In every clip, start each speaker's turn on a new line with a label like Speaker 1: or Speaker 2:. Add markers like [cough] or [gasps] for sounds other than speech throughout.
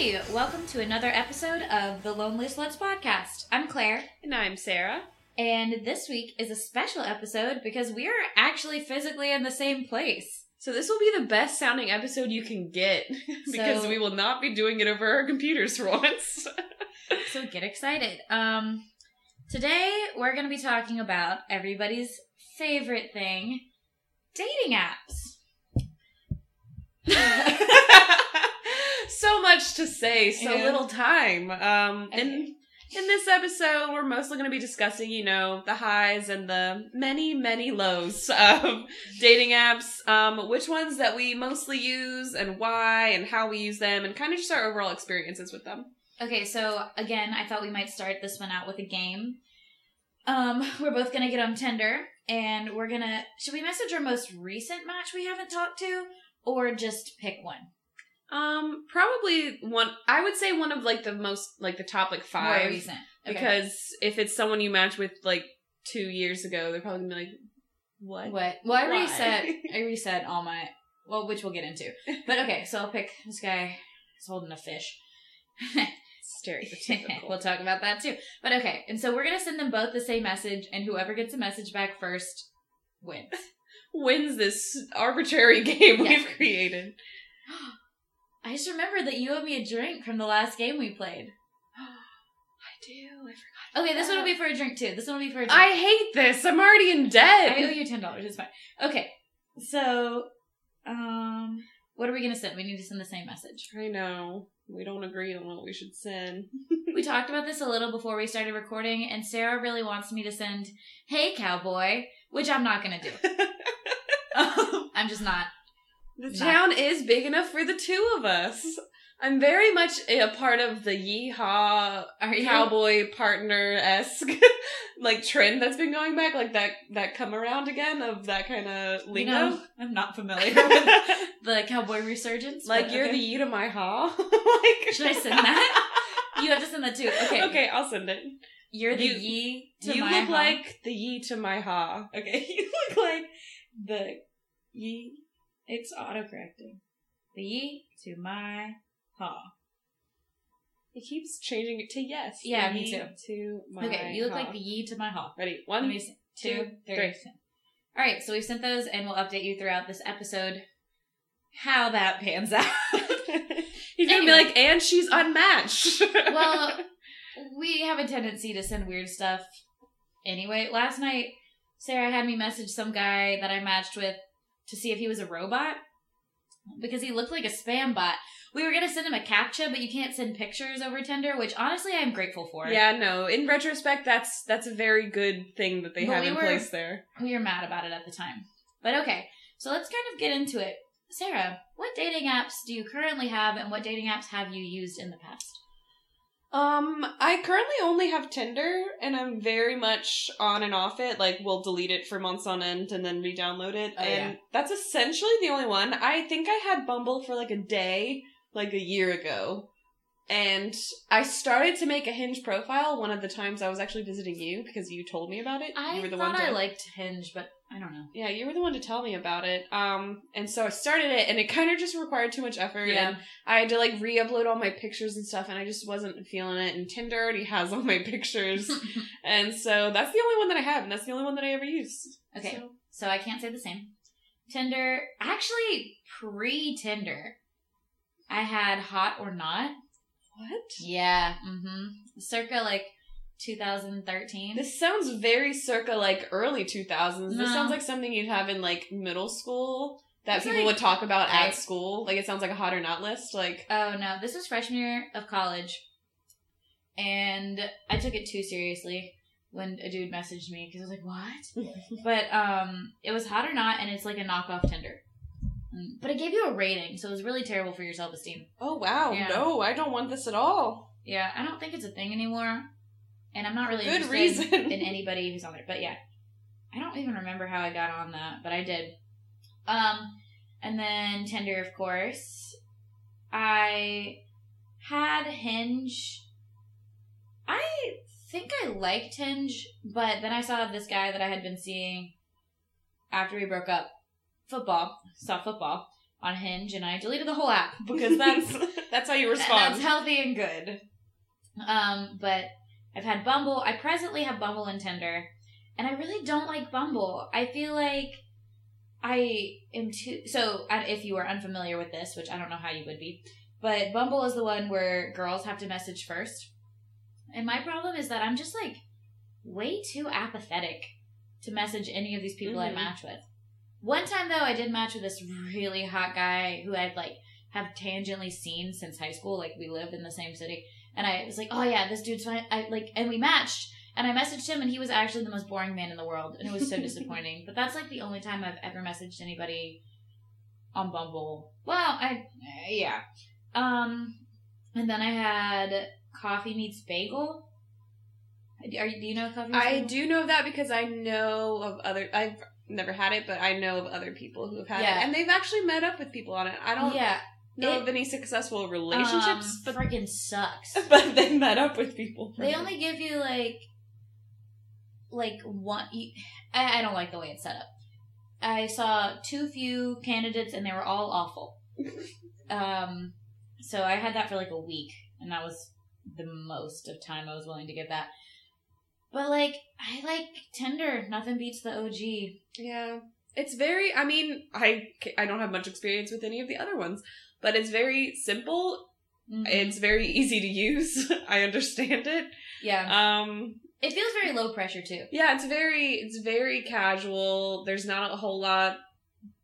Speaker 1: Hey, welcome to another episode of the Lonely Sluts podcast. I'm Claire,
Speaker 2: And I'm Sarah.
Speaker 1: and this week is a special episode because we are actually physically in the same place.
Speaker 2: So this will be the best sounding episode you can get [laughs] because
Speaker 1: So-
Speaker 2: we will not be doing it over our computers for [laughs] once.
Speaker 1: So get excited. Um, today we're going to be talking about everybody's favorite thing dating apps. [laughs]
Speaker 2: so much to say, so
Speaker 1: Yeah.
Speaker 2: little time. Um
Speaker 1: Okay.
Speaker 2: in in this episode, we're mostly going to be discussing, you know, the highs and the many, many lows [laughs] of dating apps, um, which ones that we mostly use and why and how we use them and kind of just our overall experiences with them.
Speaker 1: Okay, so again, I thought we might start this one out with a game. Um, [laughs] we're both gonna get on Tinder, and we're gonna. Should we message our most recent match we haven't talked to, or just pick one?
Speaker 2: Um, probably one. I would say one of like the most like the top like
Speaker 1: More
Speaker 2: five
Speaker 1: recent. Okay.
Speaker 2: because if it's someone you match with like two years ago, they're probably gonna be like, "What?
Speaker 1: what? Well, I
Speaker 2: Why?
Speaker 1: reset. [laughs] I reset all my. Well, which we'll get into. But okay, so I'll pick this guy. He's holding a fish. [laughs]
Speaker 2: Stereotypical." [laughs]
Speaker 1: we'll talk about that too. But okay, and so we're gonna send them both the same message, and whoever gets a message back first wins.
Speaker 2: Wins this arbitrary game
Speaker 1: Yeah.
Speaker 2: we've created. [gasps]
Speaker 1: I just remembered that you owe me a drink from the last game we played. [gasps]
Speaker 2: I do. I forgot.
Speaker 1: Okay, this one will be for a drink too. This one will be for a drink.
Speaker 2: I hate this. I'm already in debt.
Speaker 1: I owe you ten dollars. It's fine. Okay, so um, what are we gonna send? We need to send the same message.
Speaker 2: I know. We don't agree on what we should send. [laughs]
Speaker 1: We talked about this a little before we started recording, and Sarah really wants me to send "Hey cowboy," which I'm not gonna do. [laughs] I'm just not.
Speaker 2: The town is big enough for the two of us. I'm very much a part of the yeehaw cowboy partner esque [laughs] like trend that's been going back, like that that come around again of that kind of lingo.
Speaker 1: I'm not familiar [laughs] with the cowboy resurgence.
Speaker 2: like
Speaker 1: but
Speaker 2: you're
Speaker 1: okay.
Speaker 2: the yee to my ha. [laughs] like
Speaker 1: Should I send that? You have to send that too. Okay.
Speaker 2: Okay, I'll send it.
Speaker 1: You're the
Speaker 2: You-
Speaker 1: ye to
Speaker 2: you
Speaker 1: my
Speaker 2: look
Speaker 1: ha.
Speaker 2: like the yee to my ha.
Speaker 1: Okay, you look like the ye. It's autocorrecting. The ye to my ha.
Speaker 2: It keeps changing it to yes.
Speaker 1: Yeah,
Speaker 2: the
Speaker 1: me too.
Speaker 2: To my
Speaker 1: Okay, you look
Speaker 2: ha.
Speaker 1: like the ye to my ha.
Speaker 2: Ready? One,
Speaker 1: me. Two,
Speaker 2: two,
Speaker 1: three.
Speaker 2: three.
Speaker 1: All right, so we've sent those, and we'll update you throughout this episode how that pans out. [laughs]
Speaker 2: He's gonna
Speaker 1: Anyway.
Speaker 2: be like, and she's unmatched. [laughs]
Speaker 1: well, [laughs] we have a tendency to send weird stuff anyway. Last night, Sarah had me message some guy that I matched with to see if he was a robot because he looked like a spam bot. We were gonna send him a captcha, but you can't send pictures over Tinder, which honestly I'm grateful for.
Speaker 2: yeah, no. In retrospect, that's that's a very good thing that they
Speaker 1: But
Speaker 2: have
Speaker 1: we
Speaker 2: in
Speaker 1: were-
Speaker 2: place there.
Speaker 1: we were mad about it at the time. But okay, so let's kind of get into it. Sarah, what dating apps do you currently have, and what dating apps have you used in the past?
Speaker 2: Um, I currently only have Tinder, and I'm very much on and off it. Like, we'll delete it for months on end and then re-download it,
Speaker 1: Oh,
Speaker 2: and
Speaker 1: yeah.
Speaker 2: that's essentially the only one. I think I had Bumble for like a day, like a year ago, and I started to make a Hinge profile one of the times I was actually visiting you because you told me about it.
Speaker 1: I
Speaker 2: you were the
Speaker 1: thought
Speaker 2: one to,
Speaker 1: I liked Hinge, but I don't know.
Speaker 2: Yeah, you were the one to tell me about it. Um, and so I started it, and it kind of just required too much effort.
Speaker 1: Yeah.
Speaker 2: And I had to like re-upload all my pictures and stuff, and I just wasn't feeling it. And Tinder already has all my pictures, [laughs] and so that's the only one that I have, and that's the only one that I ever used.
Speaker 1: Okay.
Speaker 2: So-
Speaker 1: So I can't say the same. Tinder, actually, pre Tinder, I had Hot or Not.
Speaker 2: What?
Speaker 1: Yeah. Mm-hmm. Circa like 2013.
Speaker 2: This sounds very circa like early two thousands. This sounds like something you'd have in like middle school that
Speaker 1: It's
Speaker 2: people
Speaker 1: like-
Speaker 2: would talk about
Speaker 1: right.
Speaker 2: at school. Like it sounds like a hot or not list. Like
Speaker 1: oh no, this was freshman year of college, and I took it too seriously when a dude messaged me because I was like, "What?" [laughs] but um, it was Hot or Not, and it's like a knockoff Tinder. Mm, But it gave you a rating, so it was really terrible for your self esteem.
Speaker 2: oh wow,
Speaker 1: Yeah.
Speaker 2: no, I don't want this at all.
Speaker 1: Yeah, I don't think it's a thing anymore, and I'm not really
Speaker 2: Good
Speaker 1: interested
Speaker 2: reason.
Speaker 1: in anybody who's on there. But yeah, I don't even remember how I got on that, but I did. Um, and then Tinder, of course. I had Hinge. I think I liked Hinge, but then I saw this guy that I had been seeing after we broke up. Football, saw football, on Hinge, and I deleted the whole app because that's [laughs]
Speaker 2: that's how you respond.
Speaker 1: that's healthy and good. Um, but I've had Bumble. I presently have Bumble and Tinder, and I really don't like Bumble. I feel like I am too. So, if you are unfamiliar with this, which I don't know how you would be, but Bumble is the one where girls have to message first. And my problem is that I'm just like way too apathetic to message any of these people I
Speaker 2: Mhm.
Speaker 1: match with. One time though, I did match with this really hot guy who I'd like have tangentially seen since high school. Like we lived in the same city, and I was like, "Oh yeah, this dude's fine." I like, and we matched. And I messaged him, and he was actually the most boring man in the world, and it was so [laughs] disappointing. But that's like the only time I've ever messaged anybody on Bumble. Well, I yeah. Um, and then I had Coffee Meets Bagel. Are you, do you know Coffee
Speaker 2: I
Speaker 1: Bagel?
Speaker 2: do know that because I know of other. I've never had it, but I know of other people who have had
Speaker 1: Yeah.
Speaker 2: it, and they've actually met up with people on it. I don't
Speaker 1: Yeah,
Speaker 2: know
Speaker 1: it-
Speaker 2: of any successful relationships,
Speaker 1: um,
Speaker 2: but
Speaker 1: freaking sucks. [laughs]
Speaker 2: but they met up with people.
Speaker 1: They
Speaker 2: it.
Speaker 1: only give you like, like one. You, I, I don't like the way it's set up. I saw too few candidates, and they were all awful. [laughs] um, so I had that for like a week, and that was the most of time I was willing to give that. But like, I like Tinder. Nothing beats the OG.
Speaker 2: Yeah. It's very I mean, I I don't have much experience with any of the other ones, but it's very simple.
Speaker 1: Mhm.
Speaker 2: It's very easy to use. [laughs] I understand it.
Speaker 1: yeah,
Speaker 2: Um
Speaker 1: it feels very low pressure too.
Speaker 2: yeah, it's very it's very casual. There's not a whole lot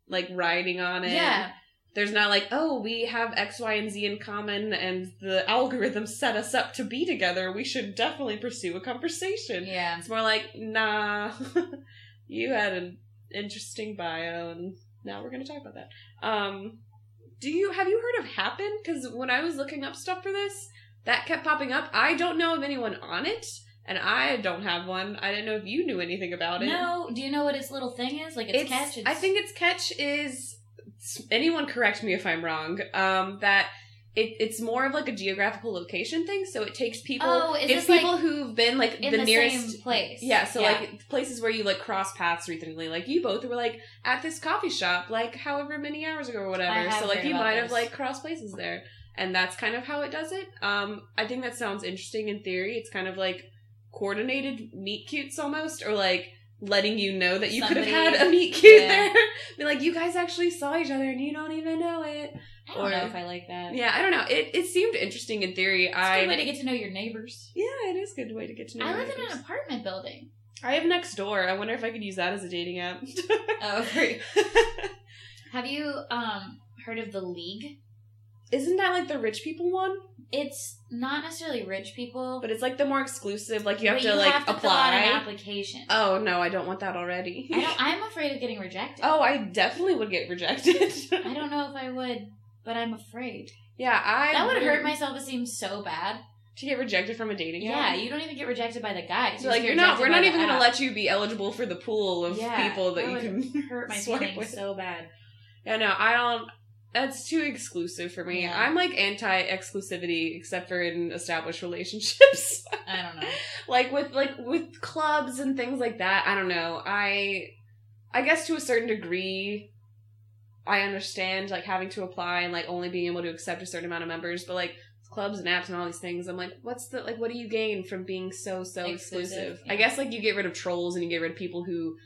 Speaker 2: like writing on it.
Speaker 1: Yeah,
Speaker 2: There's not like, oh, we have X, Y, and Z in common and the algorithm set us up to be together. We should definitely pursue a conversation.
Speaker 1: yeah.
Speaker 2: It's more like, nah, [laughs] you had an interesting bio, and now we're going to talk about that. Um, do you have you heard of Happen? Because when I was looking up stuff for this, that kept popping up. I don't know of anyone on it, and I don't have one. I didn't know if you knew anything about it.
Speaker 1: No, do you know what its little thing is? Like its,
Speaker 2: it's,
Speaker 1: catch. It's,
Speaker 2: I think its catch is. Anyone correct me if I'm wrong. Um, that. It, it's more of like a geographical location thing, so it takes people.
Speaker 1: Oh, is
Speaker 2: it's
Speaker 1: this, like,
Speaker 2: people who've been like
Speaker 1: in
Speaker 2: the,
Speaker 1: the,
Speaker 2: nearest
Speaker 1: same place.
Speaker 2: yeah, so like places where you like cross paths recently, like you both were like at this coffee shop, like however many hours ago or whatever. So like you might have like crossed places there, and that's kind of how it does it. Um, I think that sounds interesting in theory. It's kind of like coordinated meet cutes almost, or like letting you know that you could have had a meet cute
Speaker 1: yeah.
Speaker 2: there. [laughs] Be like, you guys actually saw each other and you don't even know it.
Speaker 1: I don't
Speaker 2: or-
Speaker 1: know if I like that.
Speaker 2: Yeah, I don't know. It it seemed interesting in theory.
Speaker 1: It's a
Speaker 2: I
Speaker 1: good way to get to know your neighbors.
Speaker 2: yeah, it is a good way to get to know.
Speaker 1: I live in an apartment building.
Speaker 2: I have Nextdoor. I wonder if I could use that as a dating app. [laughs]
Speaker 1: Oh, [laughs] have you um heard of the League?
Speaker 2: Isn't that like the rich people one?
Speaker 1: It's not necessarily rich people,
Speaker 2: But it's like the more exclusive. Like you have to
Speaker 1: you
Speaker 2: like
Speaker 1: have to out an
Speaker 2: apply.
Speaker 1: application.
Speaker 2: Oh no, I don't want that already.
Speaker 1: I don't, I'm afraid of getting rejected.
Speaker 2: oh, I definitely would get rejected.
Speaker 1: I don't know if I would, but I'm afraid.
Speaker 2: yeah, I
Speaker 1: That would hurt my self esteem so bad.
Speaker 2: to get rejected from a dating
Speaker 1: Yeah,
Speaker 2: app.
Speaker 1: you don't even get rejected by the guys.
Speaker 2: So like you're not. We're not even gonna let you be eligible for the pool of
Speaker 1: Yeah,
Speaker 2: people that,
Speaker 1: that
Speaker 2: you
Speaker 1: would
Speaker 2: can
Speaker 1: hurt my [laughs]
Speaker 2: swipe with.
Speaker 1: so bad.
Speaker 2: Yeah, no, I don't. That's too exclusive for me.
Speaker 1: Yeah.
Speaker 2: I'm like anti-exclusivity, except for in established [laughs] relationships.
Speaker 1: I don't know. [laughs]
Speaker 2: like with like with clubs and things like that i don't know i i guess to a certain degree i understand like having to apply and like only being able to accept a certain amount of members but like clubs and apps and all these things i'm like what's the like what do you gain from being so so exclusive,
Speaker 1: Exclusive,
Speaker 2: i guess like you get rid of trolls and you get rid of people who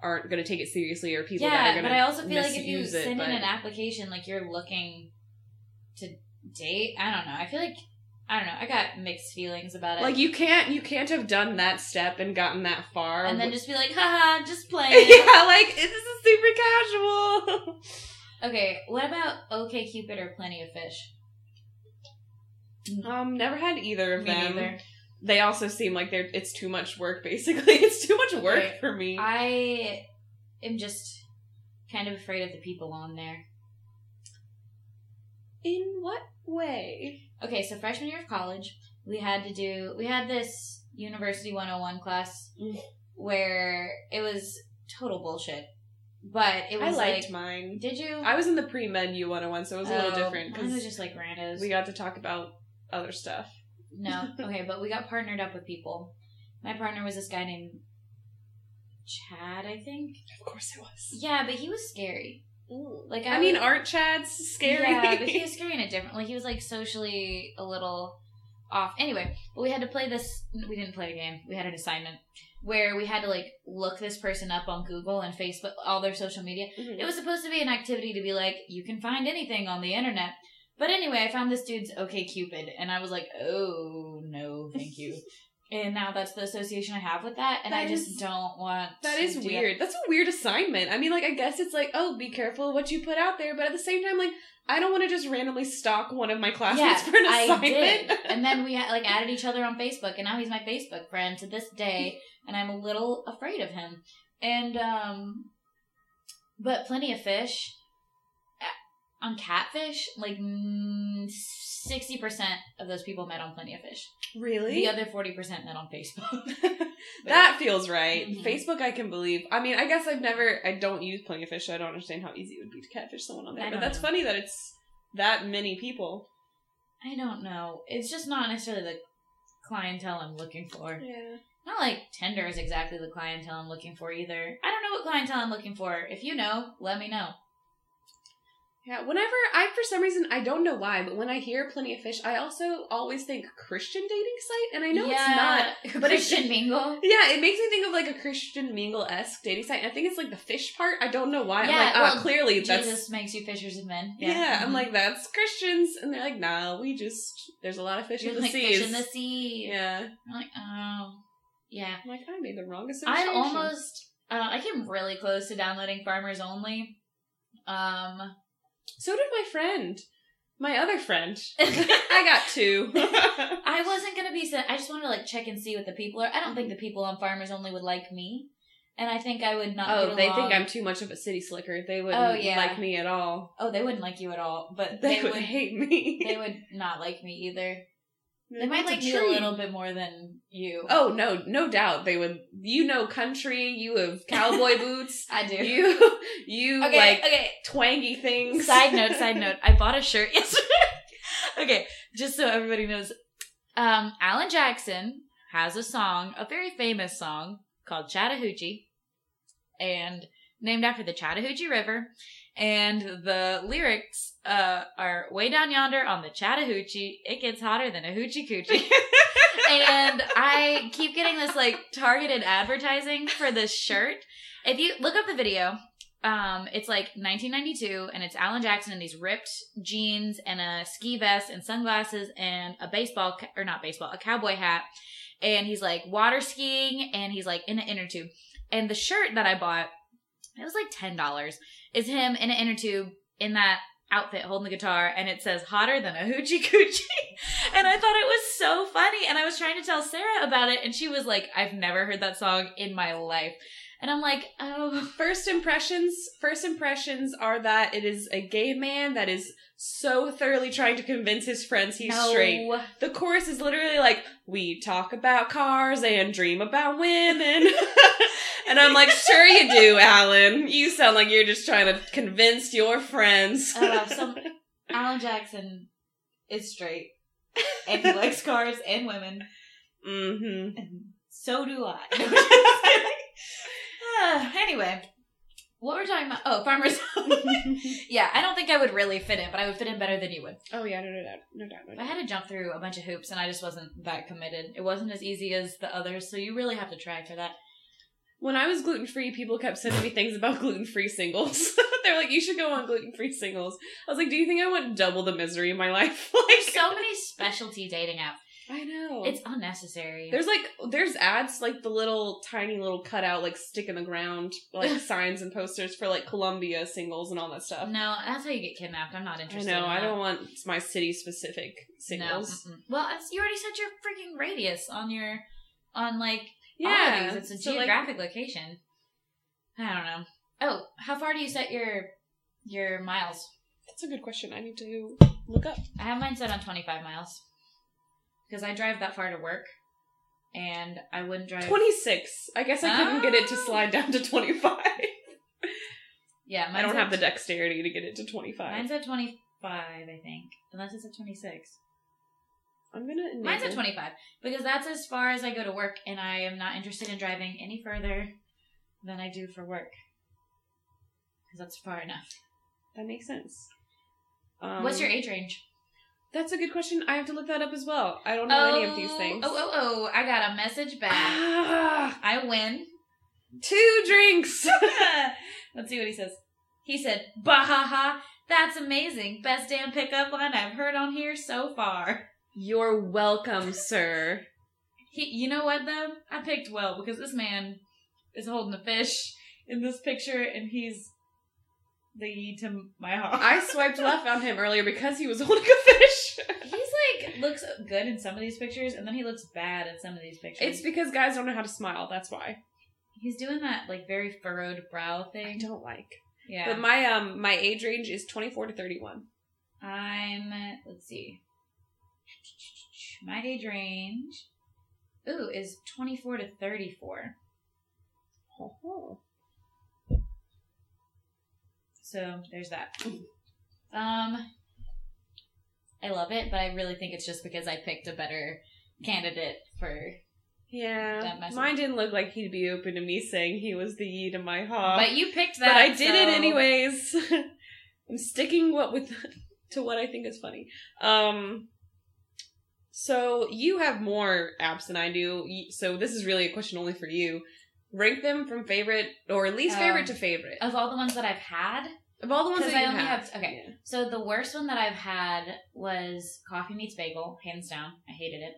Speaker 2: aren't going to take it seriously or people that are
Speaker 1: yeah,
Speaker 2: going to
Speaker 1: but I also feel like if you
Speaker 2: misuse it,
Speaker 1: send
Speaker 2: but-
Speaker 1: in an application, like you're looking to date. I don't know. I feel like I don't know. I got mixed feelings about it.
Speaker 2: like you can't you can't have done that step and gotten that far
Speaker 1: and then just be like, haha, just [laughs] playing.
Speaker 2: yeah like this is super casual [laughs]
Speaker 1: Okay, what about OK Cupid or Plenty of Fish?
Speaker 2: Um, never had either of
Speaker 1: Me
Speaker 2: them.
Speaker 1: neither.
Speaker 2: They also seem like they're it's too much work. [laughs] Basically, it's too much work
Speaker 1: Right.
Speaker 2: for me.
Speaker 1: I am just kind of afraid of the people on there.
Speaker 2: In what way?
Speaker 1: Okay, so freshman year of college, we had to do we had this University 101 class where it was total bullshit. But it
Speaker 2: I
Speaker 1: was
Speaker 2: liked
Speaker 1: like
Speaker 2: mine.
Speaker 1: Did you?
Speaker 2: I was in the pre med U one hundred one, so it was a little
Speaker 1: Oh,
Speaker 2: different
Speaker 1: Mine was just like randos.
Speaker 2: we got to talk about other stuff.
Speaker 1: No, [laughs] okay, but we got partnered up with people. My partner was this guy named Chad, I think.
Speaker 2: Of course, it was.
Speaker 1: Yeah, but he was scary. Like,
Speaker 2: I,
Speaker 1: I
Speaker 2: mean,
Speaker 1: would-
Speaker 2: aren't Chads scary?
Speaker 1: Yeah, but he was [laughs] scary in a different. Like he was like socially a little off. Anyway, but we had to play this. We didn't play a game. We had an assignment where we had to like look this person up on Google and Facebook, all their social media.
Speaker 2: Mhm.
Speaker 1: It was supposed to be an activity to be like, you can find anything on the internet. But anyway, I found this dude's OK Cupid, and I was like, oh no, thank you. [laughs] and now that's the association I have with that, and
Speaker 2: That
Speaker 1: I just
Speaker 2: is-
Speaker 1: don't want.
Speaker 2: That is weird. That's a weird assignment. I mean, like, I guess it's like, oh, be careful what you put out there, but at the same time, like, I don't want to just randomly stalk one of my classmates
Speaker 1: Yeah,
Speaker 2: for an
Speaker 1: I
Speaker 2: assignment.
Speaker 1: did. [laughs] And then we like added each other on Facebook, and now he's my Facebook friend to this day, and I'm a little afraid of him. And um, but plenty of fish on catfish, like sixty percent of those people met on plenty of fish.
Speaker 2: really?
Speaker 1: The other forty percent met on Facebook. [laughs] [laughs]
Speaker 2: that feels right.
Speaker 1: Mhm.
Speaker 2: Facebook, I can believe. I mean, I guess I've never, I don't use Plenty of Fish, so I don't understand how easy it would be to catfish someone on there. But that's
Speaker 1: know.
Speaker 2: funny that it's that many people.
Speaker 1: I don't know. It's just not necessarily the clientele I'm looking for.
Speaker 2: Yeah.
Speaker 1: Not like Tinder is exactly the clientele I'm looking for either. I don't know what clientele I'm looking for. If you know, let me know.
Speaker 2: Yeah, whenever I, for some reason, I don't know why, but when I hear Plenty of Fish, I also always think Christian dating site, and I know it's not. [laughs]
Speaker 1: but Christian
Speaker 2: it's-
Speaker 1: mingle.
Speaker 2: Yeah, it makes me think of like a Christian Mingle esque dating site. And I think it's like the fish part. I don't know why. I'm
Speaker 1: Yeah,
Speaker 2: like, ah,
Speaker 1: well,
Speaker 2: clearly that's.
Speaker 1: Jesus makes you fishers of men.
Speaker 2: yeah, I'm
Speaker 1: Mhm.
Speaker 2: like, that's Christians. And they're like, nah, we just, there's a lot of fish
Speaker 1: You're
Speaker 2: in the
Speaker 1: like
Speaker 2: seas.
Speaker 1: fish in the sea.
Speaker 2: Yeah.
Speaker 1: I'm like, oh, yeah.
Speaker 2: I'm like, I made the wrong
Speaker 1: assumption.
Speaker 2: I
Speaker 1: almost, uh, I came really close to downloading Farmers Only. Um,
Speaker 2: So did my friend. My other friend. [laughs] I got two. [laughs]
Speaker 1: I wasn't gonna be. sen- I just wanted to like check and see what the people are. I don't think the people on Farmers Only would like me, and I think I would not.
Speaker 2: oh,
Speaker 1: get
Speaker 2: they think I'm too much of a city slicker. They wouldn't
Speaker 1: Oh, yeah.
Speaker 2: like me at all.
Speaker 1: Oh, they wouldn't like you at all, but
Speaker 2: They,
Speaker 1: they,
Speaker 2: would
Speaker 1: would.
Speaker 2: hate me.
Speaker 1: They would not like me either.
Speaker 2: They're
Speaker 1: might like me a little bit more than you.
Speaker 2: Oh no, no doubt they would. You know, country. You have [laughs] cowboy boots.
Speaker 1: I do.
Speaker 2: You, you
Speaker 1: okay,
Speaker 2: like
Speaker 1: okay.
Speaker 2: twangy things.
Speaker 1: Side note, side [laughs] note. I bought a shirt yesterday. [laughs] okay, just so everybody knows, um, Alan Jackson has a song, a very famous song called Chattahoochee, and named after the Chattahoochee River. And the lyrics uh, are way down yonder on the Chattahoochee. It gets hotter than a hoochie coochie. [laughs] and I keep getting this like targeted advertising for this shirt. If you look up the video, um, it's like 1992, and it's Alan Jackson in these ripped jeans and a ski vest and sunglasses and a baseball ca- or not baseball, a cowboy hat, and he's like water skiing and he's like in an inner tube. And the shirt that I bought, it was like ten dollars. Is him in an inner tube in that outfit holding the guitar, and it says "hotter than a hoochie coochie." [laughs] and I thought it was so funny, and I was trying to tell Sarah about it, and she was like, "I've never heard that song in my life." And I'm like, oh, [laughs]
Speaker 2: First impressions. First impressions are that it is a gay man that is so thoroughly trying to convince his friends he's
Speaker 1: no.
Speaker 2: straight. The chorus is literally like, "We talk about cars and dream about women," [laughs] and I'm like, "Sure you do, Alan. You sound like you're just trying to convince your friends."
Speaker 1: Uh, [laughs] some Alan Jackson is straight, and he likes cars and women,
Speaker 2: mm-hmm.
Speaker 1: and so do I. Uh, [sighs] anyway, what we're talking about? Oh, farmers. [laughs] [laughs] yeah, I don't think I would really fit in, but I would fit in better than you would.
Speaker 2: oh yeah, no, no doubt, no doubt, no
Speaker 1: I had to jump through a bunch of hoops, and I just wasn't that committed. It wasn't as easy as the others, so you really have to try for that.
Speaker 2: When I was gluten free, people kept sending me things about gluten free singles. [laughs] They're like, "You should go on gluten free singles." I was like, "Do you think I want double the misery in my life?" like,
Speaker 1: There's so many specialty dating apps.
Speaker 2: I know.
Speaker 1: It's unnecessary.
Speaker 2: There's like there's ads like the little tiny little cutout like stick in the ground like signs and posters for like Columbia singles and all that stuff.
Speaker 1: no, that's how you get kidnapped. I'm not
Speaker 2: I
Speaker 1: interested.
Speaker 2: know.
Speaker 1: in
Speaker 2: I don't want my city specific singles.
Speaker 1: No. mm-mm. Well, you already set your freaking radius on your on like
Speaker 2: Yeah.
Speaker 1: It's a
Speaker 2: so, like,
Speaker 1: geographic location. I don't know. Oh, how far do you set your your miles?
Speaker 2: that's a good question. I need to look up.
Speaker 1: I have mine set on 25 miles because I drive that far to work, and I wouldn't drive.
Speaker 2: Twenty six. I guess I couldn't get it to
Speaker 1: Oh.
Speaker 2: slide down to twenty five.
Speaker 1: Yeah,
Speaker 2: I don't have the dexterity to get it to twenty five.
Speaker 1: Mine's at 25, I think, unless it's at 26.
Speaker 2: I'm gonna. Enable.
Speaker 1: Mine's at 25 because that's as far as I go to work, and I am not interested in driving any further than I do for work because that's far enough.
Speaker 2: that makes sense. Um,
Speaker 1: What's your age range?
Speaker 2: That's a good question. I have to look that up as well. I don't know any of these things.
Speaker 1: Oh, oh, oh! I got a message back.
Speaker 2: Ah,
Speaker 1: I win.
Speaker 2: two drinks. [laughs] [laughs]
Speaker 1: Let's see what he says. He said, "Bahaha, that's amazing! Best damn pickup line I've heard on here so far."
Speaker 2: You're welcome, sir.
Speaker 1: He, you know what though? I picked well because this man is holding a fish in this picture, and he's the to my heart.
Speaker 2: I swiped left on him earlier because he was [laughs] holding a fish.
Speaker 1: He's like looks good in some of these pictures, and then he looks bad in some of these pictures.
Speaker 2: It's because guys don't know how to smile. That's why.
Speaker 1: he's doing that like very furrowed brow thing.
Speaker 2: I don't like.
Speaker 1: Yeah,
Speaker 2: But my um my age range is 24 to 31.
Speaker 1: I'm let's see. My age range, ooh, is twenty four to thirty four.
Speaker 2: Oh.
Speaker 1: So there's that. Um, I love it, but I really think it's just because I picked a better candidate for.
Speaker 2: Yeah. Mine didn't look like he'd be open to me saying he was the ye to my haw.
Speaker 1: but you picked that.
Speaker 2: but I did it anyways. [laughs] I'm sticking what with [laughs] to what I think is funny. Um so you have more apps than I do. So this is really a question only for you. Rank them from favorite or least
Speaker 1: Um,
Speaker 2: favorite to favorite.
Speaker 1: Of all the ones that I've had,
Speaker 2: Of all the ones that
Speaker 1: I only
Speaker 2: have.
Speaker 1: have- okay. so the worst one that I've had was Coffee Meets Bagel, hands down. I hated it.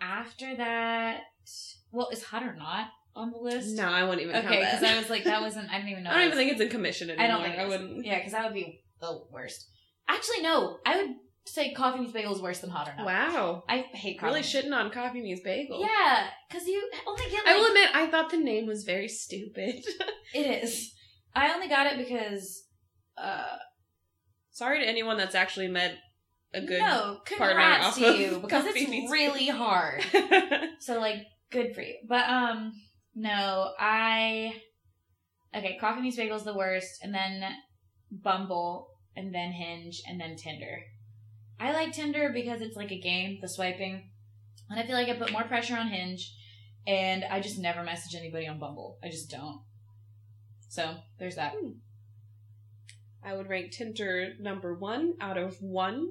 Speaker 1: After that, well, is Hot or Not on the list?
Speaker 2: No, I wouldn't even
Speaker 1: Okay, because. I was like, that [laughs] wasn't. I didn't even know.
Speaker 2: I don't even
Speaker 1: was-
Speaker 2: think it's in commission anymore.
Speaker 1: I don't think
Speaker 2: I wouldn't.
Speaker 1: Yeah, because that would be the worst. Actually, no. I would say Coffee Meets Bagel is worse than Hot or Not.
Speaker 2: Wow.
Speaker 1: I hate coffee.
Speaker 2: Really shitting on Coffee Meets Bagel.
Speaker 1: Yeah, because you only get. Like,
Speaker 2: I will admit, I thought the name was very stupid. [laughs]
Speaker 1: it is. I only got it because. uh
Speaker 2: Sorry to anyone that's actually met a good.
Speaker 1: No,
Speaker 2: partner
Speaker 1: congrats to you because it's really hard. [laughs] So like, good for you. But um, no, I. Okay, Coffee Meets Bagel is the worst, and then Bumble, and then Hinge, and then Tinder. I like Tinder because it's like a game, the swiping, and I feel like I put more pressure on Hinge, and I just never message anybody on Bumble. I just don't. So there's that.
Speaker 2: I would rank Tinder number one out of one.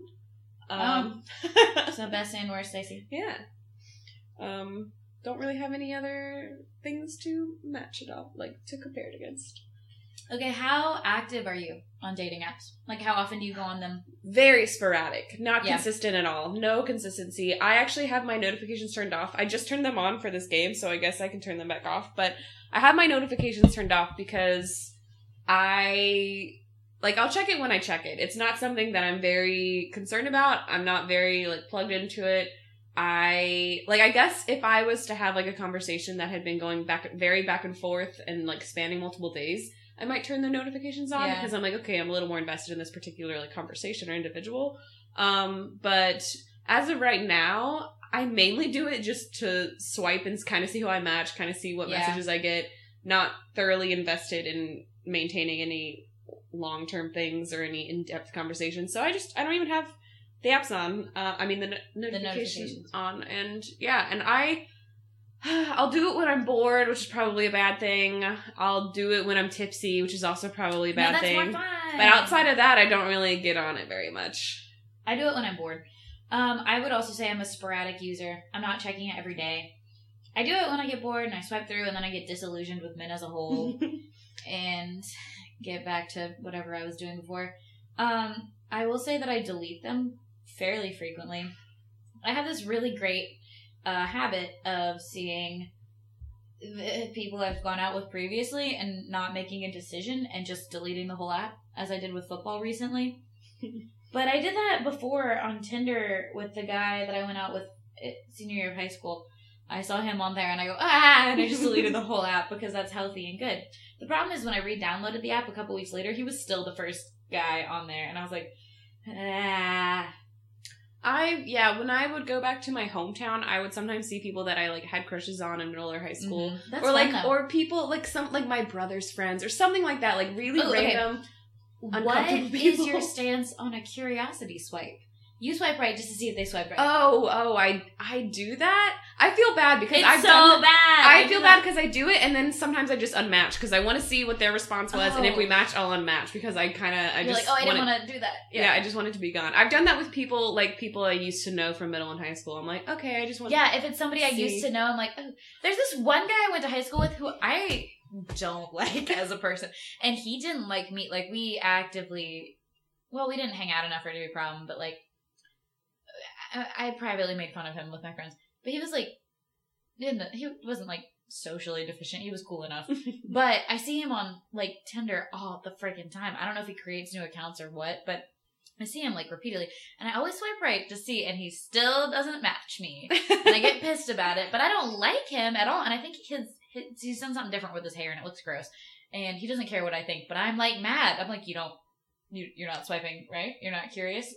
Speaker 1: Oh.
Speaker 2: Um, [laughs] [laughs]
Speaker 1: So best and worst, Stacey.
Speaker 2: yeah. Um, don't really have any other things to match it up, like to compare it against.
Speaker 1: Okay, how active are you on dating apps? Like, how often do you go on them?
Speaker 2: Very sporadic, not
Speaker 1: Yeah.
Speaker 2: consistent at all. No consistency. I actually have my notifications turned off. I just turned them on for this game, so I guess I can turn them back off. But I have my notifications turned off because I like I'll check it when I check it. It's not something that I'm very concerned about. I'm not very like plugged into it. I like I guess if I was to have like a conversation that had been going back very back and forth and like spanning multiple days, I might turn the notifications on
Speaker 1: Yeah.
Speaker 2: because I'm like, okay, I'm a little more invested in this particular like conversation or individual. Um, but as of right now, I mainly do it just to swipe and kind of see who I match, kind of see what
Speaker 1: Yeah.
Speaker 2: messages I get. Not thoroughly invested in maintaining any long term things or any in depth conversations. So I just I don't even have the apps on. Uh, I mean the, no- notifications
Speaker 1: notifications.
Speaker 2: on, and yeah, and I. [sighs] I'll do it when I'm bored, which is probably a bad thing. I'll do it when I'm tipsy, which is also probably a
Speaker 1: no,
Speaker 2: bad
Speaker 1: that's
Speaker 2: thing. But outside of that, I don't really get on it very much.
Speaker 1: I do it when I'm bored. Um, I would also say I'm a sporadic user. I'm not checking it every day. I do it when I get bored and I swipe through, and then I get disillusioned with men as a whole, [laughs] and get back to whatever I was doing before. Um, I will say that I delete them fairly frequently. I have this really great uh, habit of seeing people I've gone out with previously and not making a decision and just deleting the whole app, as I did with football recently. [laughs] but I did that before on Tinder with the guy that I went out with senior year of high school. I saw him on there and I go, ah, and I just [laughs] deleted the whole app because that's healthy and good. The problem is when I re downloaded the app a couple weeks later, he was still the first guy on there. And I was like, ah.
Speaker 2: I yeah, when I would go back to my hometown, I would sometimes see people that I like had crushes on in middle or high school.
Speaker 1: Mhm. That's
Speaker 2: or like
Speaker 1: though.
Speaker 2: or people like some like my brother's friends or something like that, like really
Speaker 1: Oh,
Speaker 2: random.
Speaker 1: What
Speaker 2: uncomfortable
Speaker 1: is your stance on a curiosity swipe? You swipe right just to see if they swipe right.
Speaker 2: Oh, oh, I I do that. I feel bad because
Speaker 1: it's
Speaker 2: I've
Speaker 1: so
Speaker 2: done.
Speaker 1: bad.
Speaker 2: I
Speaker 1: do
Speaker 2: feel
Speaker 1: that.
Speaker 2: bad because I do it, and then sometimes I just unmatch because I want to see what their response was, and if
Speaker 1: Oh.
Speaker 2: we match, I'll unmatch because I kind of I
Speaker 1: You're
Speaker 2: just
Speaker 1: like, oh, I didn't
Speaker 2: want it-
Speaker 1: want to do that.
Speaker 2: yeah. I just want it to be gone. I've done that with people like people I used to know from middle and high school. I'm like, okay, I just want.
Speaker 1: Yeah, if it's somebody I
Speaker 2: See.
Speaker 1: used to know, I'm like, oh. there's this one guy I went to high school with who I don't [laughs] like as a person, and he didn't like me. Like we actively, well, we didn't hang out enough for it to be a problem, but like, I, I privately made fun of him with my friends. But he was like, didn't he wasn't like socially deficient. He was cool enough. [laughs] but I see him on like Tinder all the freaking time. I don't know if he creates new accounts or what, but I see him like repeatedly, and I always swipe right to see, and he still doesn't match me and I get [laughs] pissed about it. But I don't like him at all, and I think his, his he's done something different with his hair, and it looks gross. And he doesn't care what I think, but I'm like mad. I'm like, you don't, you you're not swiping right. You're not curious.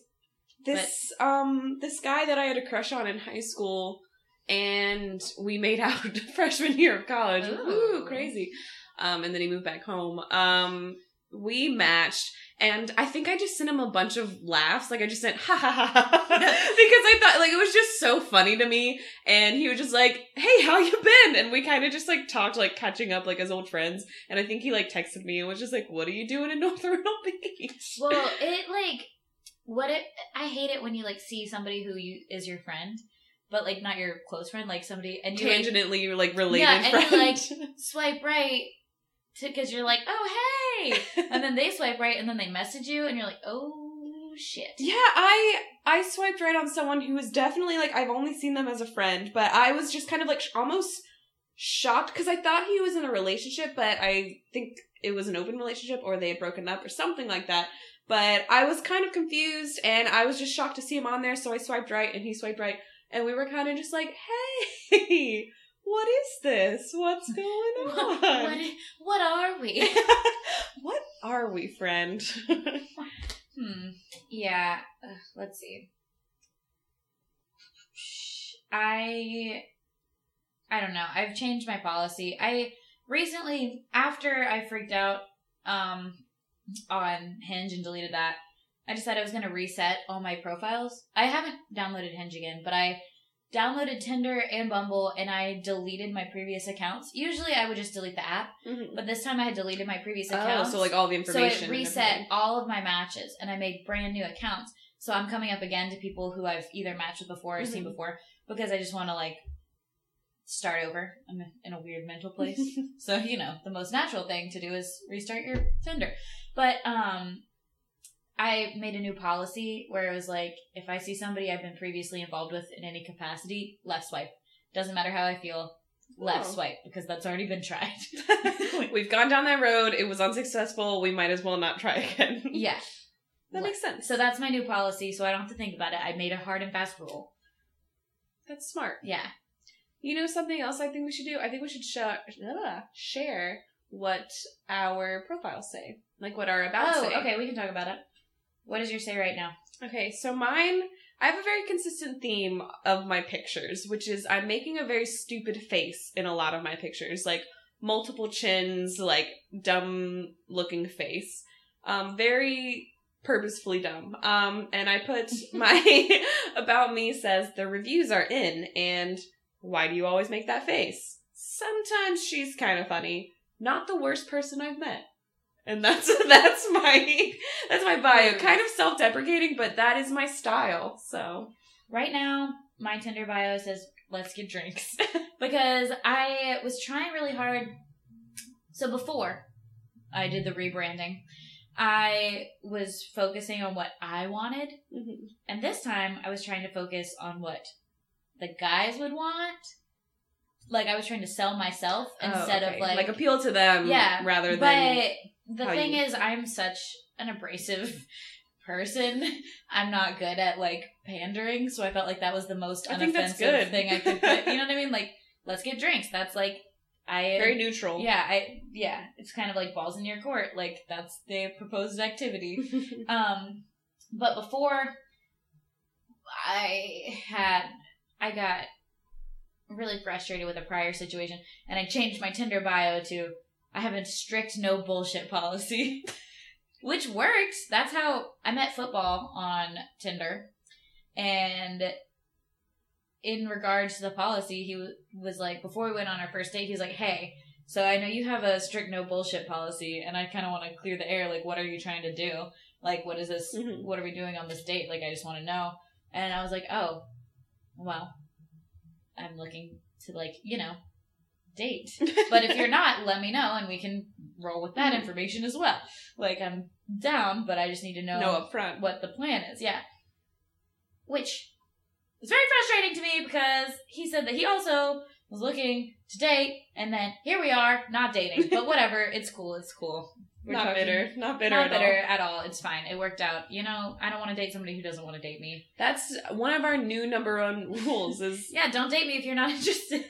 Speaker 2: This um this guy that I had a crush on in high school, and we made [laughs] out freshman year of college.
Speaker 1: Ooh.
Speaker 2: Ooh, crazy. Um, and then he moved back home. Um, we matched, and I think I just sent him a bunch of laughs. Like I just sent ha ha ha, ha, ha [laughs] because I thought like it was just so funny to me. And he was just like, "Hey, how you been?" And we kind of just like talked like catching up like as old friends. And I think he like texted me and was just like, "What are you doing in North Myrtle Beach?"
Speaker 1: Well, it like what it. I hate it when you like see somebody who you is your friend, but like not your close friend, like somebody and you like,
Speaker 2: tangentially you're like related
Speaker 1: Yeah, and
Speaker 2: friend.
Speaker 1: you're like- [laughs] swipe right because you're like, oh hey, and then they swipe right, and then they message you, and you're like, oh shit.
Speaker 2: yeah, I I swiped right on someone who was definitely like I've only seen them as a friend, but I was just kind of like sh- almost shocked because I thought he was in a relationship, but I think it was an open relationship or they had broken up or something like that. But I was kind of confused and I was just shocked to see him on there, so I swiped right and he swiped right, and we were kind of just like, hey. [laughs] What is this? What's going [laughs] on?
Speaker 1: What, what, what are we? [laughs]
Speaker 2: what are we, friend?
Speaker 1: Hmm. Yeah. Ugh, let's see. I. I don't know. I've changed my policy. I recently, after I freaked out um, on Hinge and deleted that, I decided I was going to reset all my profiles. I haven't downloaded Hinge again, but I downloaded Tinder and Bumble and I deleted my previous accounts. Usually I would just delete the app,
Speaker 2: Mhm.
Speaker 1: but this time I had deleted my previous
Speaker 2: Oh,
Speaker 1: accounts.
Speaker 2: so like all the information.
Speaker 1: So
Speaker 2: it
Speaker 1: reset all of my matches, and I made brand new accounts. So I'm coming up again to people who I've either matched with before or seen
Speaker 2: Mhm.
Speaker 1: before because I just want to like start over. I'm in a weird mental place, [laughs] so you know the most natural thing to do is restart your Tinder. But um, I made a new policy where it was like if I see somebody I've been previously involved with in any capacity, left swipe. Doesn't matter how I feel, left
Speaker 2: Oh.
Speaker 1: swipe because that's already been tried. [laughs] [laughs]
Speaker 2: We've gone down that road. It was unsuccessful. We might as well not try again.
Speaker 1: yeah.
Speaker 2: that makes sense.
Speaker 1: So that's my new policy, so I don't have to think about it. I made a hard and fast rule.
Speaker 2: That's smart.
Speaker 1: Yeah.
Speaker 2: You know something else I think we should do? I think we should share share what our profiles say, like what our about
Speaker 1: oh,
Speaker 2: say.
Speaker 1: okay, we can talk about it. What does your say right now?
Speaker 2: Okay, so mine, I have a very consistent theme of my pictures, which is I'm making a very stupid face in a lot of my pictures, like multiple chins, like dumb looking face. Um, very purposefully dumb. Um, and I put [laughs] my [laughs] about me says the reviews are in, and why do you always make that face? Sometimes she's kind of funny. Not the worst person I've met. And [laughs] that's that's my that's my bio. Hmm. Kind of self-deprecating, but that is my style. So
Speaker 1: Right now, my Tinder bio says, let's get drinks. [laughs] because I was trying really hard. So before I did the rebranding, I was focusing on what I wanted. Mm-hmm. And this time, I was trying to focus on what the guys would want. Like, I was trying to sell myself instead
Speaker 2: Oh, okay.
Speaker 1: of like.
Speaker 2: like appeal to them
Speaker 1: Yeah,
Speaker 2: rather
Speaker 1: but
Speaker 2: than
Speaker 1: the thing
Speaker 2: you-
Speaker 1: is, I'm such an abrasive [laughs] person. I'm not good at like pandering, so I felt like that was the most
Speaker 2: I
Speaker 1: unoffensive thing I could put. You know what I mean? [laughs] Like, let's get drinks. That's like I
Speaker 2: very neutral.
Speaker 1: yeah I yeah. It's kind of like balls in your court. Like that's the proposed activity. [laughs] Um, but before I had, I got really frustrated with a prior situation, and I changed my Tinder bio to I have a strict no bullshit policy, [laughs] which works. That's how I met football on Tinder, And in regards to the policy, he w- was like, before we went on our first date, he was like, hey, so I know you have a strict no bullshit policy, and I kind of want to clear the air. Like, what are you trying to do? Like, what is this?
Speaker 2: Mhm.
Speaker 1: What are we doing on this date? Like, I just want to know. And I was like, oh, well, I'm looking to, like, you know, date. [laughs] But if you're not, let me know, and we can roll with that
Speaker 2: Mhm.
Speaker 1: information as well. Like, I'm down, but I just need to know
Speaker 2: no up front.
Speaker 1: what the plan is. Yeah. Which is very frustrating to me because he said that he also was looking to date, and then here we are, not dating. But [laughs] whatever, it's cool. It's cool. We're
Speaker 2: Not
Speaker 1: talking-
Speaker 2: bitter. Not bitter
Speaker 1: Not
Speaker 2: at
Speaker 1: bitter
Speaker 2: all.
Speaker 1: at all. It's fine. It worked out. You know, I don't want to date somebody who doesn't want to date me.
Speaker 2: That's one of our new number one [laughs] rules. Is
Speaker 1: Yeah, don't date me if you're not [laughs] interested.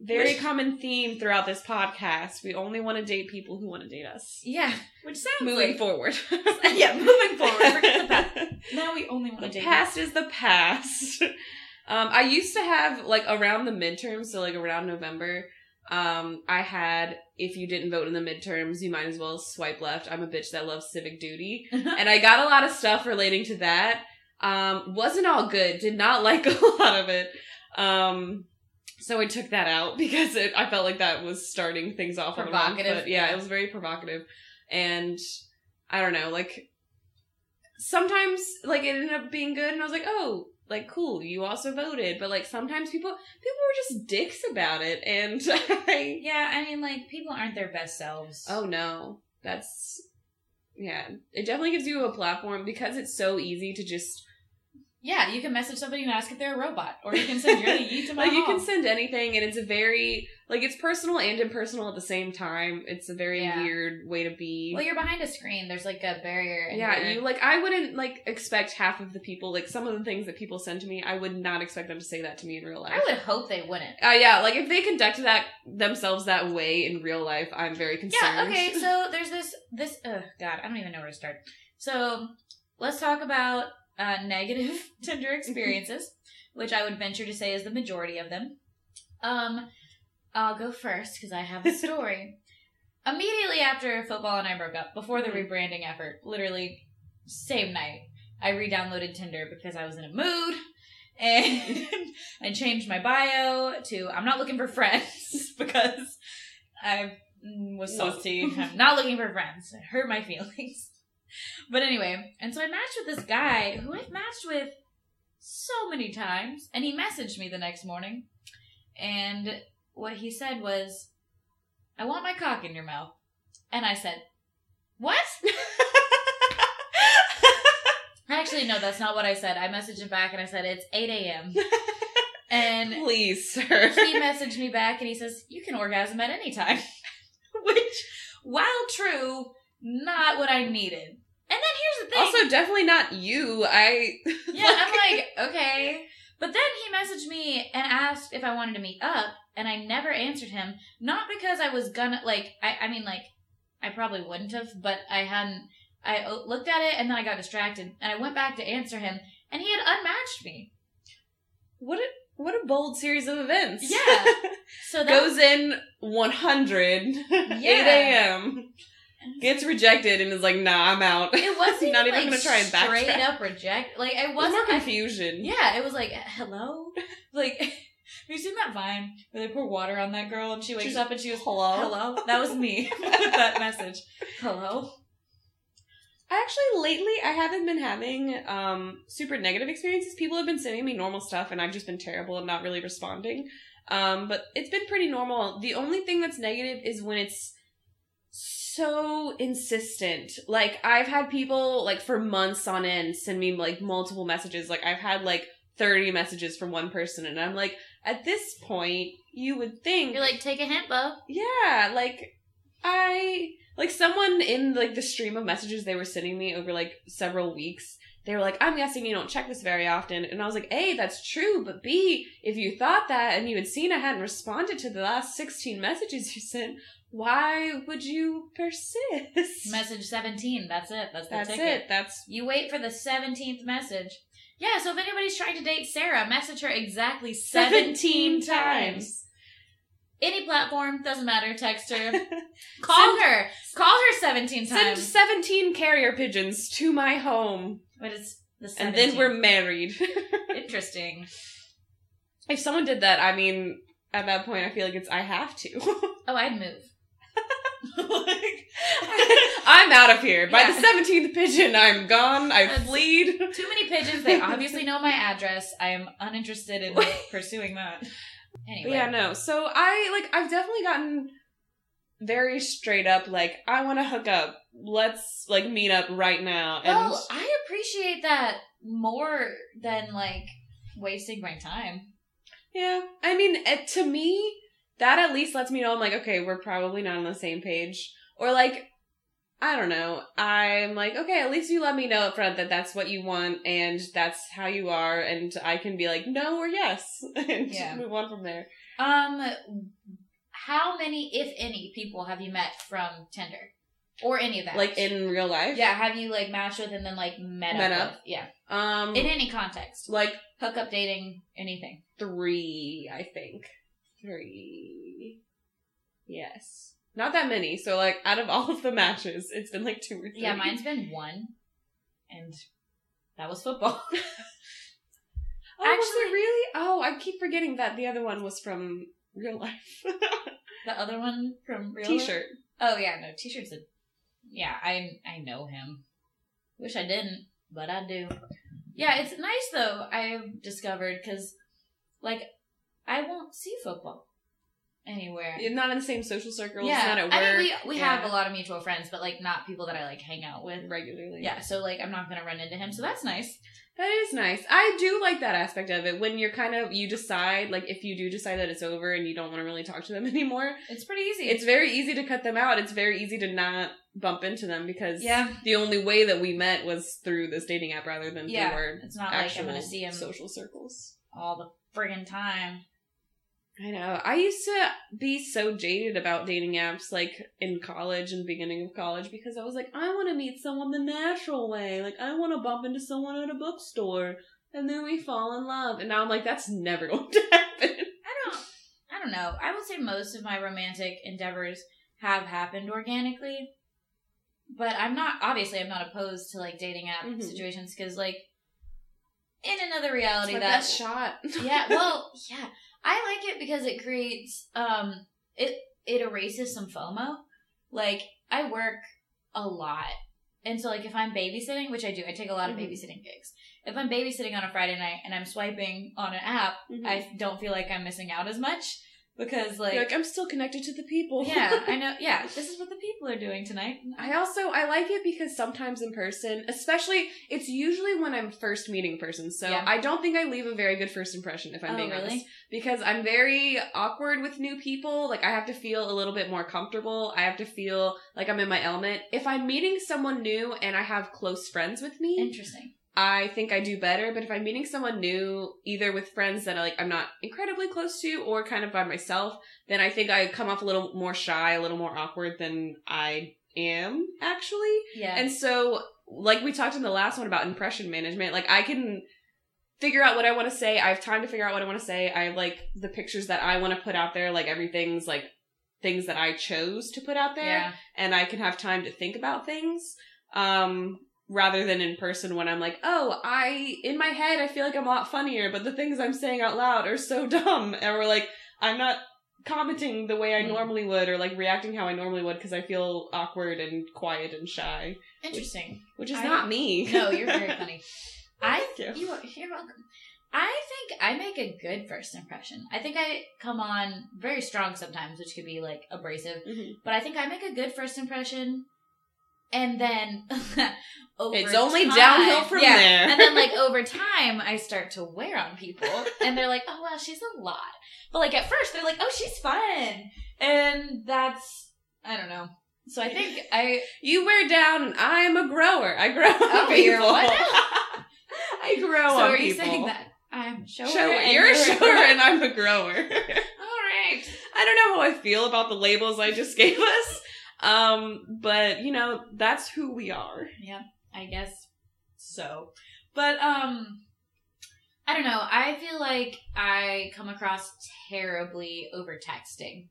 Speaker 2: very
Speaker 1: Which-
Speaker 2: common theme throughout this podcast. We only want to date people who want to date us.
Speaker 1: yeah, which sounds
Speaker 2: Moving
Speaker 1: like
Speaker 2: forward. [laughs]
Speaker 1: yeah, moving forward. Forget the past. Now we only want to
Speaker 2: the
Speaker 1: date.
Speaker 2: past is the past. um, I used to have like around the midterms, so like around November. Um, I had if you didn't vote in the midterms, you might as well swipe left. I'm a bitch that loves civic duty, [laughs] and I got a lot of stuff relating to that. Um, wasn't all good. Did not [laughs] like a lot of it. Um, so I took that out [laughs] because it, I felt like that was starting things off the wrong
Speaker 1: Provocative.
Speaker 2: Yeah,
Speaker 1: yeah.
Speaker 2: it was very provocative, and I don't know, like sometimes like it ended up being good, and I was like, oh, like cool, you also voted, but like sometimes people people were just dicks about it, and [laughs] I
Speaker 1: yeah, I mean, like people aren't their best selves.
Speaker 2: Oh no, that's yeah. It definitely gives you a platform because it's so easy to just
Speaker 1: Yeah, you can message somebody and ask if they're a robot, or you can send your [laughs] yeet to my
Speaker 2: like you can send anything, and it's a very like it's personal and impersonal at the same time. It's a very
Speaker 1: Yeah.
Speaker 2: weird way to be.
Speaker 1: Well, you're behind a screen. There's like a barrier.
Speaker 2: yeah,
Speaker 1: your-
Speaker 2: you like I wouldn't like expect half of the people like some of the things that people send to me. I would not expect them to say that to me in real life.
Speaker 1: I would hope they wouldn't.
Speaker 2: Uh, yeah, like if they conduct that themselves that way in real life, I'm very concerned.
Speaker 1: Yeah. Okay. [laughs] So there's this. This. Oh God, I don't even know where to start. So let's talk about uh, negative [laughs] Tinder experiences, which I would venture to say is the majority of them. Um, I'll go first because I have a [laughs] story. Immediately after football and I broke up, before the
Speaker 2: Mhm.
Speaker 1: rebranding effort, literally same night, I re-downloaded Tinder because I was in a mood. [laughs] And I changed my bio to I'm not looking for friends because I was salty. I'm not looking for friends. It hurt my feelings. But anyway, and so I matched with this guy who I've matched with so many times, and he messaged me the next morning. And what he said was, I want my cock in your mouth. And I said, What? [laughs] Actually, no, that's not what I said. I messaged him back and I said, It's 8 a.m. [laughs] And
Speaker 2: Please, sir.
Speaker 1: he messaged me back and he says, You can orgasm at any time. [laughs] Which, while true, not what I needed. And then here's the thing.
Speaker 2: Also, definitely not you. I
Speaker 1: yeah, [laughs] I'm like, okay. But then he messaged me and asked if I wanted to meet up, and I never answered him. Not because I was gonna, like, I, I mean, like, I probably wouldn't have, but I hadn't. I looked at it and then I got distracted, and I went back to answer him, and he had unmatched me.
Speaker 2: what a what a bold series of events.
Speaker 1: Yeah. [laughs] So that
Speaker 2: Goes in 100, 8 a.m. Gets rejected and is like, nah, I'm out.
Speaker 1: It [laughs] wasn't
Speaker 2: Not
Speaker 1: even like
Speaker 2: gonna try and
Speaker 1: straight
Speaker 2: backtrack.
Speaker 1: up reject. Like it
Speaker 2: It was
Speaker 1: wasn't.
Speaker 2: more
Speaker 1: I-
Speaker 2: confusion.
Speaker 1: yeah, it was like hello. [laughs] Like, [laughs] have you seen that Vine where they pour water on that girl and she wakes
Speaker 2: She's-
Speaker 1: up and she was
Speaker 2: Hello?
Speaker 1: hello? That was me with that message. Hello.
Speaker 2: I actually, lately I haven't been having um super negative experiences. People have been sending me normal stuff, and I've just been terrible and not really responding. Um, but it's been pretty normal. The only thing that's negative is when it's so insistent. Like I've had people like for months on end send me like multiple messages. Like I've had like 30 messages from one person and I'm like at this point you would think
Speaker 1: You're like, take a hint, Bo.
Speaker 2: yeah, like I like someone in like the stream of messages they were sending me over like several weeks. They were like, "I'm guessing you don't check this very often," and I was like, "A, that's true, but B, if you thought that and you had seen I hadn't responded to the last 16 messages you sent, why would you persist?"
Speaker 1: Message 17. That's it. That's the
Speaker 2: That's
Speaker 1: ticket.
Speaker 2: it. That's
Speaker 1: You wait for the 17th message. Yeah, so if anybody's trying to date Sarah, message her exactly 17,
Speaker 2: 17
Speaker 1: times.
Speaker 2: times.
Speaker 1: Any platform, doesn't matter. Text her. [laughs] Call her. Call her 17
Speaker 2: Send
Speaker 1: times.
Speaker 2: 17 carrier pigeons to my home.
Speaker 1: But it's The
Speaker 2: and then we're married. [laughs]
Speaker 1: interesting.
Speaker 2: if someone did that, I mean, at that point, I feel like it's I have to. [laughs]
Speaker 1: Oh, I'd move. [laughs]
Speaker 2: like, I'm out of here. By
Speaker 1: Yeah.
Speaker 2: the seventeenth pigeon, I'm gone. I fleed.
Speaker 1: Too many pigeons. They [laughs] obviously know my address. I am uninterested in [laughs] pursuing that. Anyway,
Speaker 2: yeah, no. So I like I've definitely gotten very straight up like I want to hook up. Let's like meet up right now. And
Speaker 1: Well, I appreciate that more than like wasting my time.
Speaker 2: yeah, I mean, it, to me, that at least lets me know I'm like, okay, we're probably not on the same page, or like. I don't know. I'm like, okay, at least you let me know up front that that's what you want and that's how you are, and I can be like, no or yes, [laughs] and
Speaker 1: Yeah.
Speaker 2: move on from there.
Speaker 1: Um, how many, if any, people have you met from Tinder or any of that?
Speaker 2: Like in real life,
Speaker 1: yeah, have you like matched with and then like met,
Speaker 2: Met
Speaker 1: up?
Speaker 2: up?
Speaker 1: with? Yeah,
Speaker 2: Um,
Speaker 1: in any context,
Speaker 2: like
Speaker 1: hookup, dating, anything.
Speaker 2: three, I think. Three. Yes. Not that many. So like out of all of the matches, it's been like two or three.
Speaker 1: Yeah, mine's been one, and that was football. [laughs] [laughs]
Speaker 2: Oh, was
Speaker 1: actually-
Speaker 2: it really? Oh, I keep forgetting that the other one was from real life. [laughs]
Speaker 1: the other one from real
Speaker 2: T-shirt.
Speaker 1: Oh yeah, no, t-shirts. A, yeah, I I know him. Wish I didn't, but I do. Yeah, it's nice though. I've discovered because, like, I won't see football anywhere.
Speaker 2: You're not in the same social circles.
Speaker 1: yeah,
Speaker 2: Not at work.
Speaker 1: I mean we we have a lot of mutual friends, but like not people that I like hang out with.
Speaker 2: regularly.
Speaker 1: Yeah, so like I'm not gonna run into him, so that's nice.
Speaker 2: That is nice. I do like that aspect of it when you're kind of you decide like if you do decide that it's over and you don't want to really talk to them [laughs] anymore.
Speaker 1: It's pretty easy.
Speaker 2: It's very easy to cut them out. It's very easy to not bump into them because
Speaker 1: yeah,
Speaker 2: the only way that we met was through this dating app rather than
Speaker 1: yeah.
Speaker 2: through our
Speaker 1: It's not like I'm gonna see him
Speaker 2: social circles.
Speaker 1: all the friggin' time.
Speaker 2: I know. I used to be so jaded about dating apps, like in college and beginning of college, because I was like, I want to meet someone the natural way. Like, I want to bump into someone at a bookstore, and then we fall in love. And now I'm like, that's never [laughs] going to happen.
Speaker 1: I don't I don't know. I would say most of my romantic endeavors have happened organically. But I'm not obviously I'm not opposed to like dating app
Speaker 2: Mhm.
Speaker 1: situations cuz like in another
Speaker 2: It's
Speaker 1: reality
Speaker 2: my
Speaker 1: that
Speaker 2: shot.
Speaker 1: Yeah, well, [laughs] yeah. I like it because it creates um it it erases some FOMO. Like I work a lot. And so like if I'm babysitting, which I do, I take a lot of
Speaker 2: Mhm.
Speaker 1: babysitting gigs. If I'm babysitting on a Friday night and I'm swiping on an app,
Speaker 2: Mhm.
Speaker 1: I don't feel like I'm missing out as much because like,
Speaker 2: like, I'm still connected to the people. [laughs]
Speaker 1: yeah, I know yeah, [laughs] this is what the people are doing tonight.
Speaker 2: I also I like it because sometimes in person, especially it's usually when I'm first meeting a person. So
Speaker 1: Yeah.
Speaker 2: I don't think I leave a very good first impression if I'm
Speaker 1: Oh,
Speaker 2: being
Speaker 1: really?
Speaker 2: honest. Because I'm very awkward with new people. Like I have to feel a little bit more comfortable. I have to feel like I'm in my element. If I'm meeting someone new and I have close friends with me,
Speaker 1: Interesting.
Speaker 2: I think I do better. But if I'm meeting someone new, either with friends that I like I'm not incredibly close to or kind of by myself, then I think I come off a little more shy, a little more awkward than I am actually.
Speaker 1: Yeah.
Speaker 2: And so, like we talked in the last one about impression management, like I can figure out what I want to say. I have time to figure out what I want to say. I have like the pictures that I want to put out there, like everything's like things that I chose to put out there
Speaker 1: yeah.
Speaker 2: and I can have time to think about things. Um rather than in person when I'm like, "Oh, I in my head I feel like I'm a lot funnier, but the things I'm saying out loud are so [laughs] dumb." And we're like I'm not commenting the way I
Speaker 1: Mm.
Speaker 2: normally would or like reacting how I normally would because I feel awkward and quiet and shy,
Speaker 1: Interesting.
Speaker 2: which is
Speaker 1: I-
Speaker 2: not me.
Speaker 1: No, you're very [laughs] funny. I
Speaker 2: Thank you.
Speaker 1: you are, you're welcome. I think I make a good first impression. I think I come on very strong sometimes, which could be like abrasive,
Speaker 2: Mhm.
Speaker 1: but I think I make a good first impression, and then [laughs] over
Speaker 2: It's only
Speaker 1: time-
Speaker 2: downhill from
Speaker 1: yeah,
Speaker 2: there.
Speaker 1: and then like [laughs] over time, I start to wear on people, and they're like, "Oh wow, she's a lot," but like at first, they're like, "Oh, she's fun," and that's I don't know. So I think I
Speaker 2: You wear down and I'm a grower. I grow on
Speaker 1: Oh,
Speaker 2: people.
Speaker 1: you're what? [laughs]
Speaker 2: I grow
Speaker 1: so
Speaker 2: on
Speaker 1: are
Speaker 2: people.
Speaker 1: you saying that I'm a shower?
Speaker 2: Shower. You're a shower and I'm a grower.
Speaker 1: All right.
Speaker 2: I don't know how I feel about the labels I just gave us. Um, but you know, that's who we are.
Speaker 1: Yeah, I guess so. But um I don't know. I feel like I come across terribly over texting.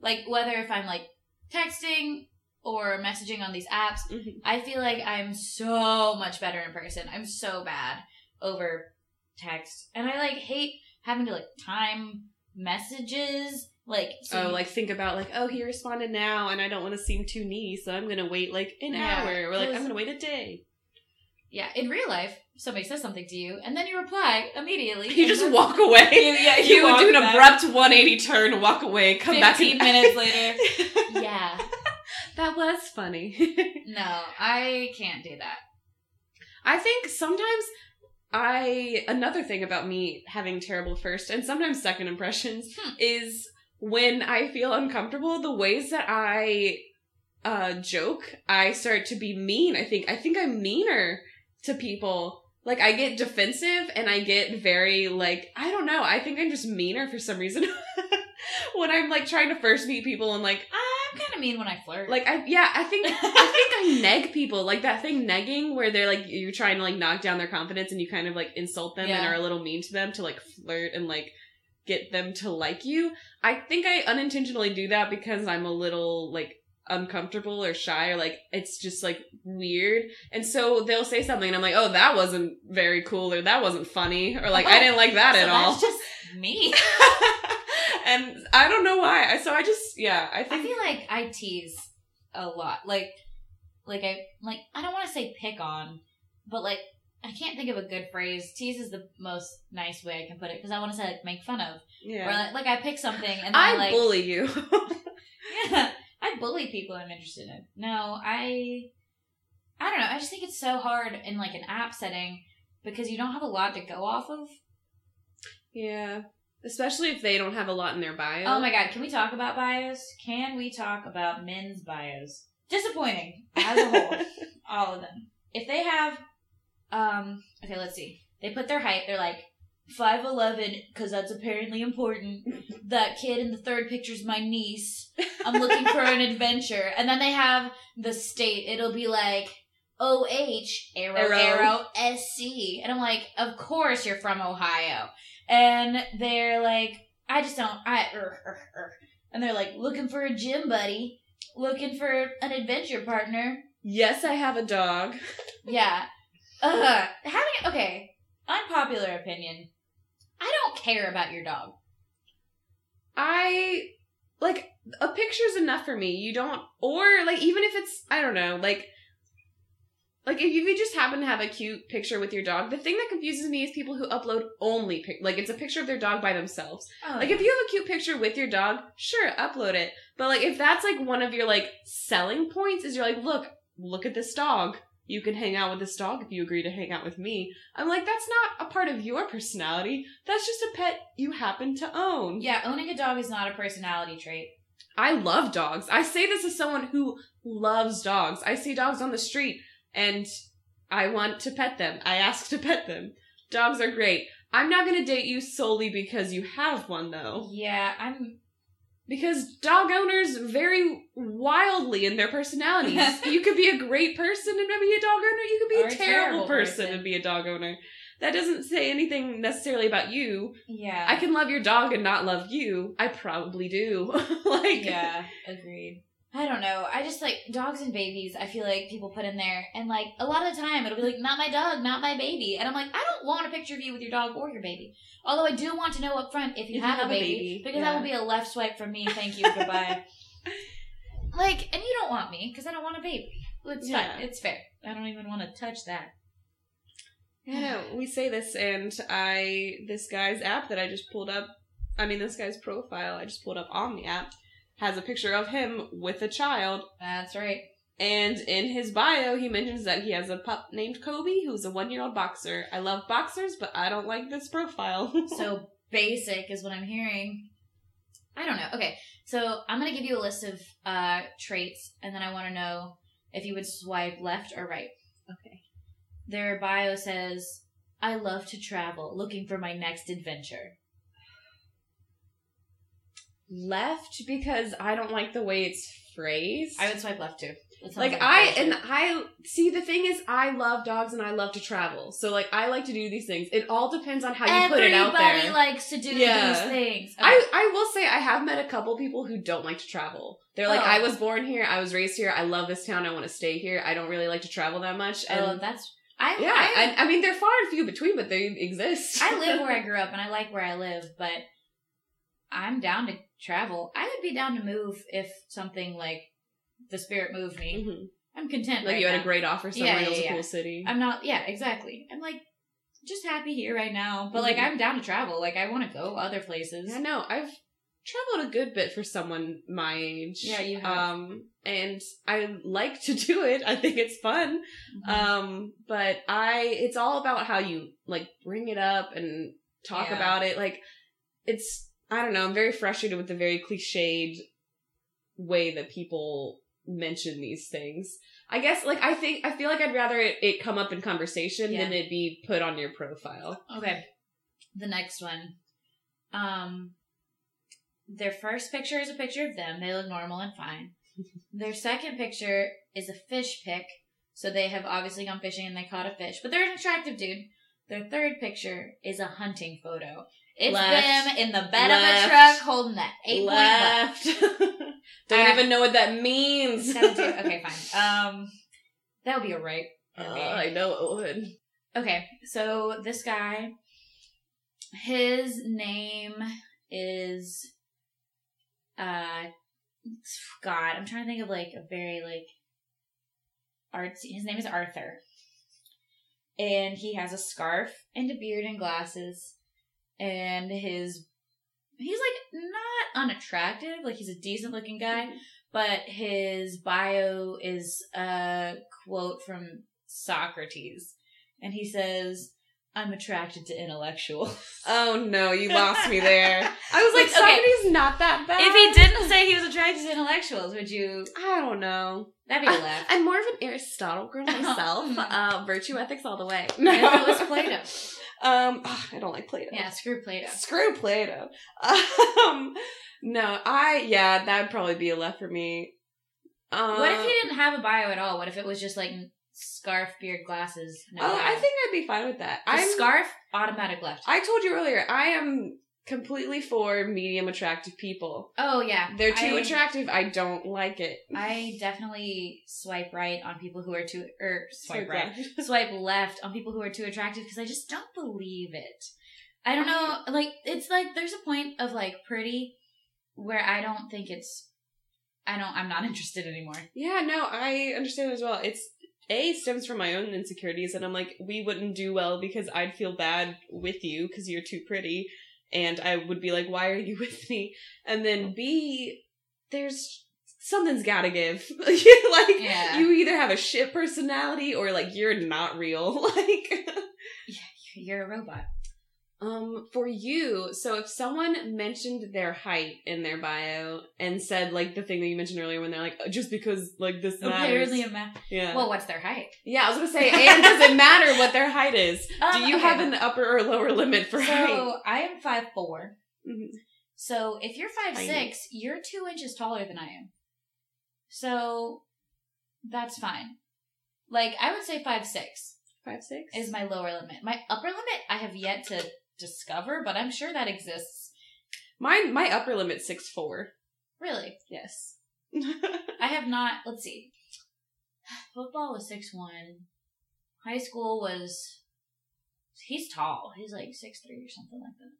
Speaker 1: Like whether if I'm like texting or messaging on these apps,
Speaker 2: Mhm.
Speaker 1: I feel like I'm so much better in person. I'm so bad over text. And I like hate having to like time messages. Like so
Speaker 2: oh, like think about like, oh, he responded now, and I don't want to seem too needy, so I'm gonna wait like an
Speaker 1: Yeah,
Speaker 2: hour, or like I'm gonna wait a day.
Speaker 1: yeah, in real life, somebody says something to you and then you reply immediately.
Speaker 2: You just walk [laughs] away.
Speaker 1: You- yeah,
Speaker 2: you, would
Speaker 1: walk
Speaker 2: do an
Speaker 1: back.
Speaker 2: abrupt 180 turn, walk away, come back.
Speaker 1: 15 minutes later. [laughs] Yeah.
Speaker 2: that was funny. [laughs]
Speaker 1: No, I can't do that.
Speaker 2: I think sometimes I another thing about me having terrible first and sometimes second impressions
Speaker 1: Hmm.
Speaker 2: is when I feel uncomfortable, the ways that I uh joke, I start to be mean. I think I think I'm meaner to people. Like I get defensive and I get very like I don't know. I think I'm just meaner for some reason. [laughs] when I'm like trying to first meet people and like
Speaker 1: I'm kind of mean when I flirt.
Speaker 2: like I yeah, I think I think I [laughs] neg people. Like that thing negging where they're like you're trying to like knock down their confidence and you kind of like insult them and are a little mean to them to like flirt and like get them to like you. I think I unintentionally do that because I'm a little like uncomfortable or shy or like it's just like weird. And so they'll say something and I'm like, "Oh, that wasn't very cool or that wasn't funny or like I
Speaker 1: Oh,
Speaker 2: didn't like that [laughs]
Speaker 1: so
Speaker 2: at all."
Speaker 1: Just me. [laughs]
Speaker 2: and I don't know why. So I just yeah, I
Speaker 1: I feel like I tease a lot. Like, like I like I don't want to say pick on, but like I can't think of a good phrase. Tease is the most nice way I can put it because I want to say like make fun of,
Speaker 2: yeah.
Speaker 1: or like, like I pick something and then I,
Speaker 2: I
Speaker 1: like
Speaker 2: bully you. [laughs]
Speaker 1: yeah, I bully people I'm interested in. No, I I don't know. I just think it's so hard in like an app setting because you don't have a lot to go off of.
Speaker 2: Yeah. Especially if they don't have a lot in their bio.
Speaker 1: Oh my god, can we talk about bios? Can we talk about men's bios? Disappointing as a whole. [laughs] all of them. If they have, um, okay, let's see. They put their height. They're like five eleven because that's apparently important. that kid in the third picture is my niece. I'm looking for an [laughs] adventure, and then they have the state. It'll be like O H arrow
Speaker 2: Arrow.
Speaker 1: arrow S C, and I'm like, of course you're from Ohio. And they're like, I just don't. I er, er, er. and they're like looking for a gym buddy, looking for an adventure partner.
Speaker 2: Yes, I have a dog.
Speaker 1: Yeah. Uh-huh. Ugh. Having okay. Unpopular opinion. I don't care about your dog.
Speaker 2: I like a picture's enough for me. You don't or like even if it's I don't know, like like if you just happen to have a cute picture with your dog, the thing that confuses me is people who upload only pic- like it's a picture of their dog by themselves.
Speaker 1: Oh,
Speaker 2: Like if you have a cute picture with your dog, sure, upload it. But like if that's like one of your like selling points is you're like, look, look at this dog. You can hang out with this dog if you agree to hang out with me. I'm like, that's not a part of your personality. That's just a pet you happen to own.
Speaker 1: yeah, owning a dog is not a personality trait.
Speaker 2: I love dogs. I say this as someone who loves dogs. I see dogs on the street and I want to pet them. I ask to [laughs] pet them. Dogs are great. I'm not going to date you solely because you have one though.
Speaker 1: Yeah, I'm
Speaker 2: Because dog owners vary wildly in their personalities. [laughs] you could be a great person and maybe a dog owner. You could be
Speaker 1: Or
Speaker 2: a
Speaker 1: a
Speaker 2: terrible
Speaker 1: terrible
Speaker 2: person,
Speaker 1: person.
Speaker 2: and be a dog owner. That doesn't say anything necessarily about you.
Speaker 1: yeah.
Speaker 2: I can love your dog and not love you. I probably do. [laughs] like
Speaker 1: yeah, agreed. I don't know. I just like dogs and babies. I feel like people put in there, and like a lot of the time, it'll be like, "Not my dog, not my baby," and I'm like, I don't want a picture of you with your dog or your baby. Although I do want to know up front if you,
Speaker 2: If you
Speaker 1: have,
Speaker 2: have
Speaker 1: a baby,
Speaker 2: baby,
Speaker 1: because
Speaker 2: yeah.
Speaker 1: that will be a left swipe from me. Thank you, goodbye. [laughs] like, and you don't want me because I don't want a baby. It's
Speaker 2: Yeah.
Speaker 1: fine. It's fair. I don't even want to touch that.
Speaker 2: I know. We say this, and I this guy's app that I just pulled up. I mean, this guy's profile I just pulled up on the app has a picture of him with a child,
Speaker 1: That's right.
Speaker 2: and in his bio he mentions that he has a pup named Kobe, who's a one-year-old boxer. I love boxers, but I don't like this profile. [laughs]
Speaker 1: So basic is what I'm hearing. I don't know. Okay, so I'm gonna give you a list of uh, traits, and then I want to know if you would swipe left or right.
Speaker 2: okay.
Speaker 1: Their bio says, "I love to travel, looking for my next adventure."
Speaker 2: Left because I don't like the way it's phrased.
Speaker 1: I would swipe left too. It sounds
Speaker 2: like I and I see the thing is I love dogs and I love to travel. So like I like to do these things. It all depends on how you put it out there.
Speaker 1: Everybody likes to do
Speaker 2: Yeah.
Speaker 1: these things. Okay.
Speaker 2: I, I will say I have met a couple people who don't like to travel. They're like,
Speaker 1: Oh.
Speaker 2: I was born here, I was raised here, I love this town, I want to stay here. I don't really like to travel that much. Oh, and
Speaker 1: oh, that's I.
Speaker 2: yeah,
Speaker 1: I,
Speaker 2: and I mean they're far and few between, but they exist.
Speaker 1: I live [laughs] where I grew up, and I like where I live, but I'm down to travel. I would be down to move if something like the spirit moved me.
Speaker 2: Mhm.
Speaker 1: I'm content.
Speaker 2: Like
Speaker 1: right
Speaker 2: you had
Speaker 1: now.
Speaker 2: a great offer somewhere,
Speaker 1: Yeah,
Speaker 2: and it was
Speaker 1: yeah,
Speaker 2: a cool city.
Speaker 1: I'm not. Yeah, exactly. I'm like just happy here right now, but like
Speaker 2: Mhm.
Speaker 1: I'm down to travel. Like I want to go other places.
Speaker 2: Yeah, no, I've traveled a good bit for someone my age.
Speaker 1: Yeah, you have.
Speaker 2: Um, and I like to do it. I think it's fun.
Speaker 1: Mhm.
Speaker 2: Um, but I, it's all about how you like bring it up and talk
Speaker 1: Yeah.
Speaker 2: about it. Like, it's, I don't know, I'm very frustrated with the very cliched way that people mention these things. I guess, like, I think, I feel like I'd rather it, it come up in conversation
Speaker 1: Yeah.
Speaker 2: than it be put on your profile.
Speaker 1: Okay. The next one. Um their first picture is a picture of them. They look normal and fine. [laughs] their second picture is a fish pic. So they have obviously gone fishing and they caught a fish. But they're an attractive dude. Their third picture is a hunting photo. It's
Speaker 2: Left.
Speaker 1: them in the bed
Speaker 2: Left.
Speaker 1: of a truck holding that eight point
Speaker 2: Left. [laughs] Don't
Speaker 1: I-
Speaker 2: even know what that means.
Speaker 1: Okay, [laughs] fine. Um that would be a right.
Speaker 2: Uh. I know it would.
Speaker 1: Okay, so this guy, his name is, uh, God, I'm trying to think of like a very like artsy. His name is Arthur, and he has a scarf and a beard and glasses, and his he's like not unattractive, like he's a decent looking guy, but his bio is a quote from Socrates. And he says, I'm attracted to intellectuals. [laughs]
Speaker 2: Oh no, you lost me there. I was like,
Speaker 1: Like, okay.
Speaker 2: Socrates not that bad.
Speaker 1: if he didn't say he was attracted to intellectuals, would you?
Speaker 2: I don't know.
Speaker 1: That'd be a laugh.
Speaker 2: I'm more of an Aristotle girl [laughs] myself.
Speaker 1: Mm.
Speaker 2: uh, virtue ethics all the way.
Speaker 1: If it was [laughs] Plato.
Speaker 2: Um, ah, I don't like Plato.
Speaker 1: Yeah, screw Plato.
Speaker 2: Screw Plato. [laughs] Um, no, I yeah, that'd probably be a left for me. Uh,
Speaker 1: What if he didn't have a bio at all? What if it was just like scarf, beard, glasses? No
Speaker 2: Oh? I think I'd be fine with that. I'm
Speaker 1: scarf, automatic left.
Speaker 2: I told you earlier, I am completely for medium attractive people.
Speaker 1: oh yeah,
Speaker 2: They're too
Speaker 1: I-
Speaker 2: attractive. I don't like it.
Speaker 1: I definitely swipe right on people who are too, er, or swipe right, [laughs] swipe left on people who are too attractive because I just don't believe it. I don't know, like it's like there's a point of like pretty where I don't think it's. I don't. I'm not [laughs] interested anymore.
Speaker 2: Yeah, no, I understand as well. It's a stems from my own insecurities, and I'm like, we wouldn't do well because I'd feel bad with you because you're too pretty, and I would be like, why are you [laughs] with me? And then B, there's something's gotta give. [laughs] Like,
Speaker 1: Yeah.
Speaker 2: you either have a shit personality or like you're not real. [laughs] Like.
Speaker 1: You're a robot.
Speaker 2: Um, for you, so if someone mentioned their height in their bio and said like the thing that you mentioned earlier when they're like, "Oh, just because like this matters.
Speaker 1: Apparently, a ma-
Speaker 2: yeah.
Speaker 1: Well, what's their height?
Speaker 2: yeah, I was gonna say, [laughs] and does it matter what their height is?
Speaker 1: Um,
Speaker 2: Do you
Speaker 1: okay.
Speaker 2: have an upper or lower limit for height?
Speaker 1: So I am five four.
Speaker 2: Mhm.
Speaker 1: So if you're five six, you're two inches taller than I am. So that's fine. Like I would say five six
Speaker 2: Five six
Speaker 1: is my lower limit. My upper limit I have yet to discover, but I'm sure that exists.
Speaker 2: mine. My upper limit six four.
Speaker 1: Really,
Speaker 2: Yes. [laughs]
Speaker 1: I have not. Let's see. Football was six one. High school was. He's tall. He's like six three or something like that.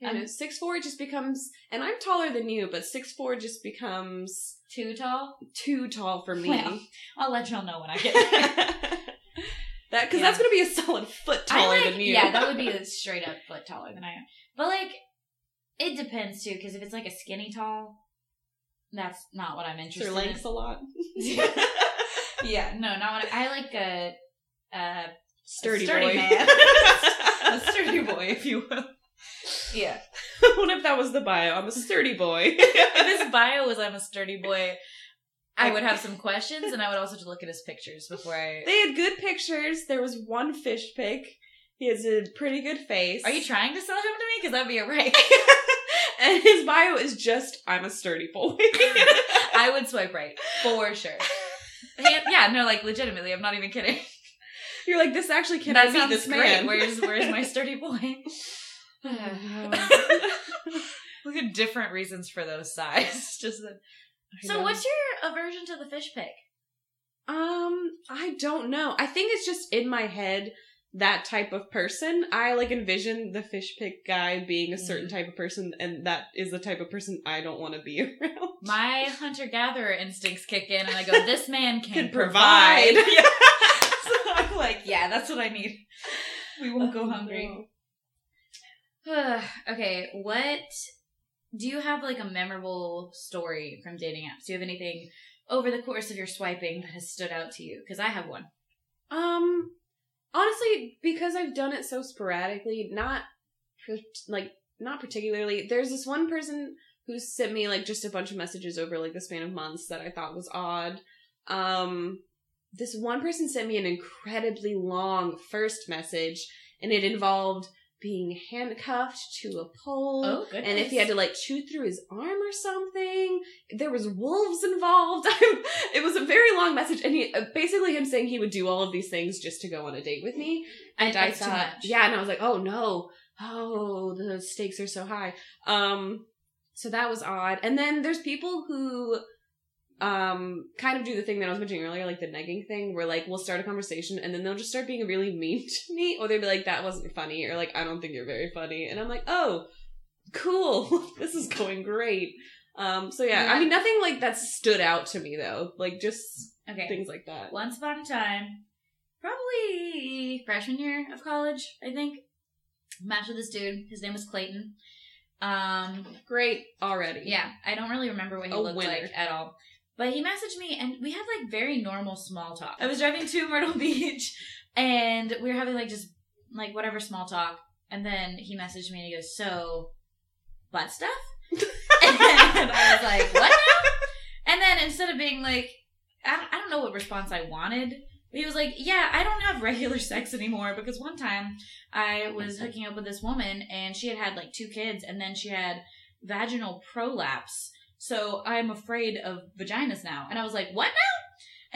Speaker 2: Yeah, no, six four just becomes, and I'm taller than you, but six four just becomes
Speaker 1: Too tall.
Speaker 2: too tall for me.
Speaker 1: Well, I'll let y'all know when I [laughs] get there.
Speaker 2: That because
Speaker 1: Yeah.
Speaker 2: that's gonna be a solid foot taller
Speaker 1: like-
Speaker 2: than you.
Speaker 1: Yeah, that would be [laughs] a straight up foot taller than I am. But like, it depends too, because if it's like a skinny tall, that's not what I'm interested
Speaker 2: Your lengths a lot. [laughs]
Speaker 1: yeah, [laughs] no, not what I, I like a, a
Speaker 2: Sturdy,
Speaker 1: sturdy
Speaker 2: boy.
Speaker 1: man. a sturdy boy, if you will. Yeah.
Speaker 2: what if that was the bio? I'm a sturdy boy.
Speaker 1: If his bio was I'm a sturdy boy, I would have some questions, and I would also just look at his pictures before I.
Speaker 2: they had good pictures. There was one fish pic. He has a pretty good face.
Speaker 1: Are you trying to sell him to me? Because that'd be a right. [laughs]
Speaker 2: and his bio is just I'm a sturdy boy. [laughs]
Speaker 1: I would swipe right for sure. [laughs] Yeah, no, like legitimately, I'm not even kidding.
Speaker 2: You're like, this actually can
Speaker 1: that sounds
Speaker 2: this
Speaker 1: great.
Speaker 2: man?
Speaker 1: Where's where's my sturdy boy? [sighs] Look at different reasons for those sighs. Just that. So, what's your aversion to the fish pic?
Speaker 2: Um, I don't know. I think it's just in my head that type of person. I like envision the fish pic guy being a certain
Speaker 1: Mhm.
Speaker 2: type of person, and that is the type of person I don't want to be [laughs] around.
Speaker 1: My hunter gatherer instincts kick in, and I go, "This man [laughs] can,
Speaker 2: Can
Speaker 1: provide."
Speaker 2: provide. [laughs]
Speaker 1: Yeah. so I'm like, "Yeah, that's what I need." We won't go hungry. [sighs] okay, what do you have like a memorable story from dating apps? Do you have anything over the course of your swiping that has stood out to you? Because I have one.
Speaker 2: Um, honestly, because I've done it so sporadically, not like not particularly. There's this one person who sent me like just a bunch of messages over like the span of months that I thought was odd. Um, this one person sent me an incredibly long first message, and it involved being handcuffed to a pole.
Speaker 1: Oh, goodness.
Speaker 2: And if he had to like chew through his arm or something, there was wolves involved. [laughs] it was a very long message, and he uh, basically him saying he would do all of these things just to go on a date with me. And I thought, yeah, and I was like, oh no, oh the stakes are so high. Um, so that was odd. And then there's people who um kind of do the thing that I was mentioning earlier, like the negging thing, where like we'll start a conversation and then they'll just start being really mean [laughs] to me, or they'll be like, "That wasn't funny," or like, "I don't think you're very funny," and I'm like, "Oh, cool, [laughs] this is going great." Um, so yeah,
Speaker 1: Yeah.
Speaker 2: I mean, nothing like that stood out to me though, like just
Speaker 1: Okay.
Speaker 2: things like that.
Speaker 1: Once upon a time, probably freshman year of college, I think. Matched with this dude. His name was Clayton. Um,
Speaker 2: Great already.
Speaker 1: yeah, I don't really remember what he
Speaker 2: A
Speaker 1: looked
Speaker 2: winner.
Speaker 1: like at all. But he messaged me, and we had like very normal small talk. I was driving to [laughs] Myrtle Beach, and we were having like just like whatever small talk. And then he messaged me, and he goes, "So, butt stuff?" [laughs] and I was like, "What now?" And then instead of being like, I don't, I don't know what response I wanted. He was like, "Yeah, I don't have regular sex anymore because one time I was hooking up with this woman and she had had like two kids and then she had vaginal prolapse. So I'm afraid of vaginas now." And I was like, "What now?"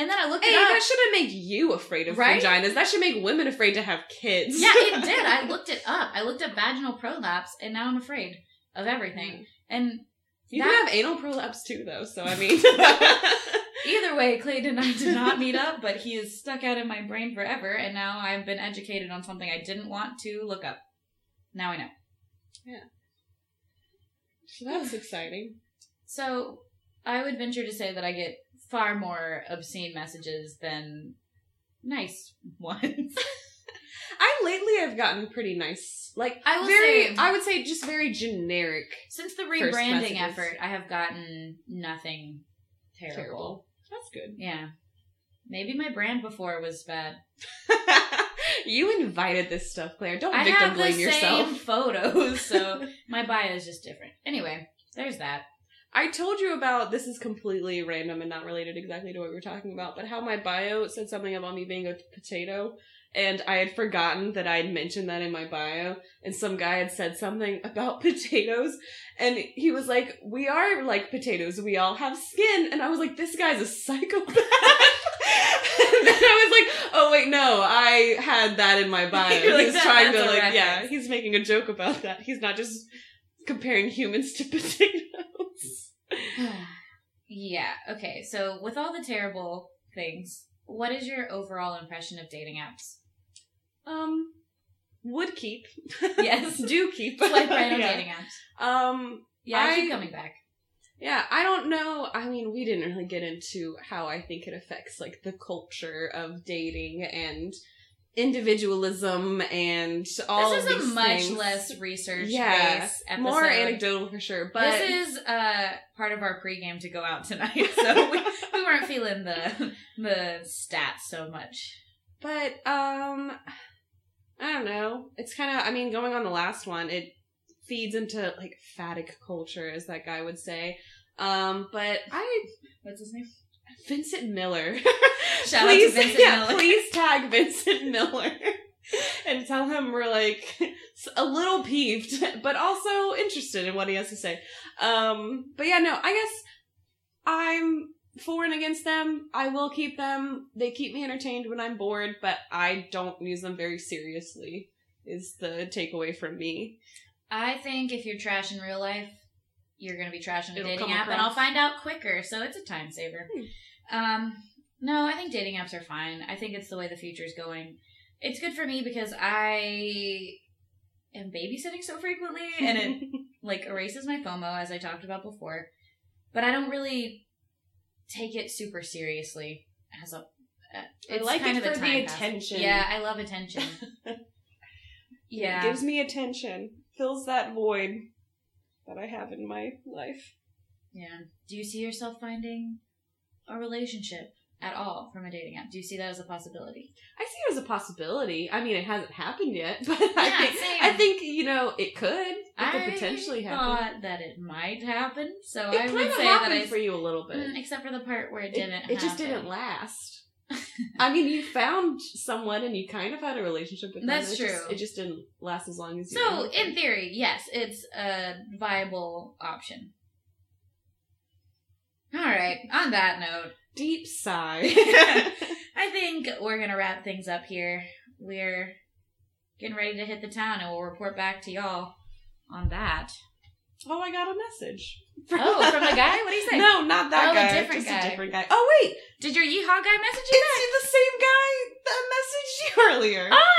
Speaker 1: And then I looked
Speaker 2: Hey,
Speaker 1: it up.
Speaker 2: that shouldn't make you afraid of
Speaker 1: Right?
Speaker 2: vaginas. That should make women afraid to have kids.
Speaker 1: yeah, it did. I [laughs] looked it up. I looked up vaginal prolapse and now I'm afraid of everything. Mm-hmm. And
Speaker 2: You
Speaker 1: That-
Speaker 2: can have anal prolapse too, though. So I mean, [laughs]
Speaker 1: Either way, Clayton and I did not meet up, but he is stuck out in my brain forever, and now I've been educated on something I didn't want to look up. Now I know. Yeah.
Speaker 2: So that's exciting.
Speaker 1: So I would venture to say that I get far more obscene messages than nice [laughs] ones.
Speaker 2: I lately have gotten pretty nice, like
Speaker 1: I will
Speaker 2: very.
Speaker 1: say-
Speaker 2: I would say just very generic.
Speaker 1: Since the rebranding effort, I have gotten nothing terrible.
Speaker 2: Terrible. That's good.
Speaker 1: Yeah. Maybe my brand before was bad. [laughs]
Speaker 2: you invited this stuff, Claire. Don't
Speaker 1: I
Speaker 2: victim blame
Speaker 1: same
Speaker 2: yourself.
Speaker 1: photos, so [laughs] my bio is just different. Anyway, there's that.
Speaker 2: I told you about this is completely random and not related exactly to what we were talking about, but how my bio said something about me being a potato, and I had forgotten that I had mentioned that in my bio, and some guy had said something [laughs] about potatoes, and he was like, "We are like potatoes. We all have skin," and I was like, "This guy's a psychopath." [laughs] and then I was like, "Oh wait, no, I had that in my [laughs] bio."
Speaker 1: You're
Speaker 2: he's
Speaker 1: "That-
Speaker 2: trying to like, yeah, he's making a joke about that. He's not just comparing humans to potatoes. [sighs]
Speaker 1: yeah. Okay. So with all the terrible things, what is your overall impression of dating apps?
Speaker 2: Um, would keep.
Speaker 1: Yes. [laughs]
Speaker 2: do keep.
Speaker 1: Swipe right on
Speaker 2: yeah.
Speaker 1: dating apps.
Speaker 2: Um,
Speaker 1: Yeah, I,
Speaker 2: I-
Speaker 1: keep coming back.
Speaker 2: yeah, I don't know. I mean, we didn't really get into how I think it affects like the culture of dating and individualism and all
Speaker 1: this is a much
Speaker 2: things.
Speaker 1: less research
Speaker 2: yeah,
Speaker 1: based episode.
Speaker 2: more anecdotal for sure. But
Speaker 1: this is uh part of our pregame to go out tonight, [laughs] so we, we weren't feeling the the stats so much.
Speaker 2: But um I don't know. It's kind of I mean going on the last one, it feeds into like phatic culture as that guy would say. Um but I
Speaker 1: What's his name?
Speaker 2: Vincent Miller. [laughs]
Speaker 1: Shout out to
Speaker 2: please,
Speaker 1: Vincent
Speaker 2: yeah,
Speaker 1: Miller.
Speaker 2: Please tag Vincent Miller. [laughs] And tell him we're like [laughs] a little peeved, but also interested in what he has to say. Um, but yeah, no, I guess I'm for and against them. I will keep them. They keep me entertained when I'm bored, but I don't use them very seriously. Is the takeaway from me?
Speaker 1: I think if you're trash in real life, you're gonna be trash in a
Speaker 2: It'll
Speaker 1: dating app, and I'll find out quicker. So it's a time saver. Um, no, I think dating apps are fine. I think it's the way the future is going. It's good for me because I am babysitting so frequently, and it [laughs] like erases my FOMO as I talked about before. But I don't really take it super seriously as a. uh,
Speaker 2: I
Speaker 1: It's
Speaker 2: like
Speaker 1: kind
Speaker 2: it
Speaker 1: of
Speaker 2: for the
Speaker 1: pass.
Speaker 2: attention.
Speaker 1: Yeah, I love attention. [laughs] yeah,
Speaker 2: It gives me attention. Fills that void that I have in my life.
Speaker 1: Yeah. Do you see yourself finding a relationship at all from a dating app? Do you see that as a possibility?
Speaker 2: I see it as a possibility. I mean, it hasn't happened yet, [laughs] but
Speaker 1: Yeah,
Speaker 2: I think
Speaker 1: same.
Speaker 2: I think you know it could. It
Speaker 1: I
Speaker 2: could potentially happen.
Speaker 1: thought that it might happen, so
Speaker 2: It
Speaker 1: I would say that I
Speaker 2: for you a little bit.
Speaker 1: Mm, except for the part where it
Speaker 2: It-
Speaker 1: didn't.
Speaker 2: It, just
Speaker 1: happen.
Speaker 2: didn't last. [laughs] I mean, you found someone and you kind of had a relationship with them.
Speaker 1: That's
Speaker 2: It just-
Speaker 1: true.
Speaker 2: it just didn't last as long as you.
Speaker 1: So, in theory, yes, it's a viable option. All right. On that note,
Speaker 2: deep sigh. [laughs] [laughs]
Speaker 1: I think we're gonna wrap things up here. We're getting ready to hit the town, and we'll report back to y'all on that.
Speaker 2: oh, I got a message.
Speaker 1: Oh, from the guy? What do you say?
Speaker 2: No, not that
Speaker 1: Oh, a
Speaker 2: guy.
Speaker 1: different
Speaker 2: just
Speaker 1: guy.
Speaker 2: a different guy. Oh wait,
Speaker 1: Did your yeehaw guy message you back?
Speaker 2: it's the same guy that messaged you [laughs] earlier.
Speaker 1: Oh!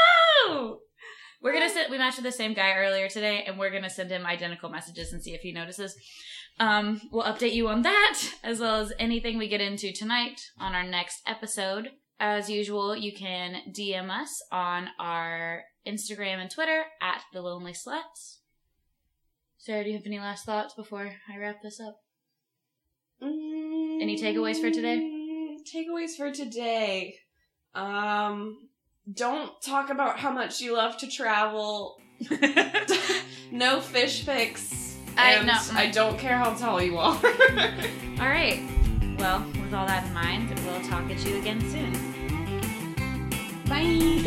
Speaker 1: We matched with the same guy earlier today, and we're gonna send him identical messages and see if he notices. Um, we'll update you on that as well as anything we get into tonight on our next episode. As usual, you can DM us on our Instagram and Twitter at the Lonely Sluts. Sarah, do you have any last thoughts before I wrap this up? Any takeaways for today?
Speaker 2: Mm, Takeaways for today. Um, don't talk about how much you love to travel. [laughs] no fish pics.
Speaker 1: I-
Speaker 2: and
Speaker 1: no.
Speaker 2: I don't care how tall you are. [laughs]
Speaker 1: All right. Well, with all that in mind, we'll talk at you again soon.
Speaker 2: Bye.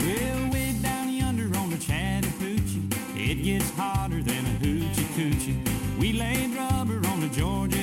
Speaker 3: Well, way down yonder on the Chattahoochee, it gets hotter than a hoochie coochie. We laid rubber on the Georgia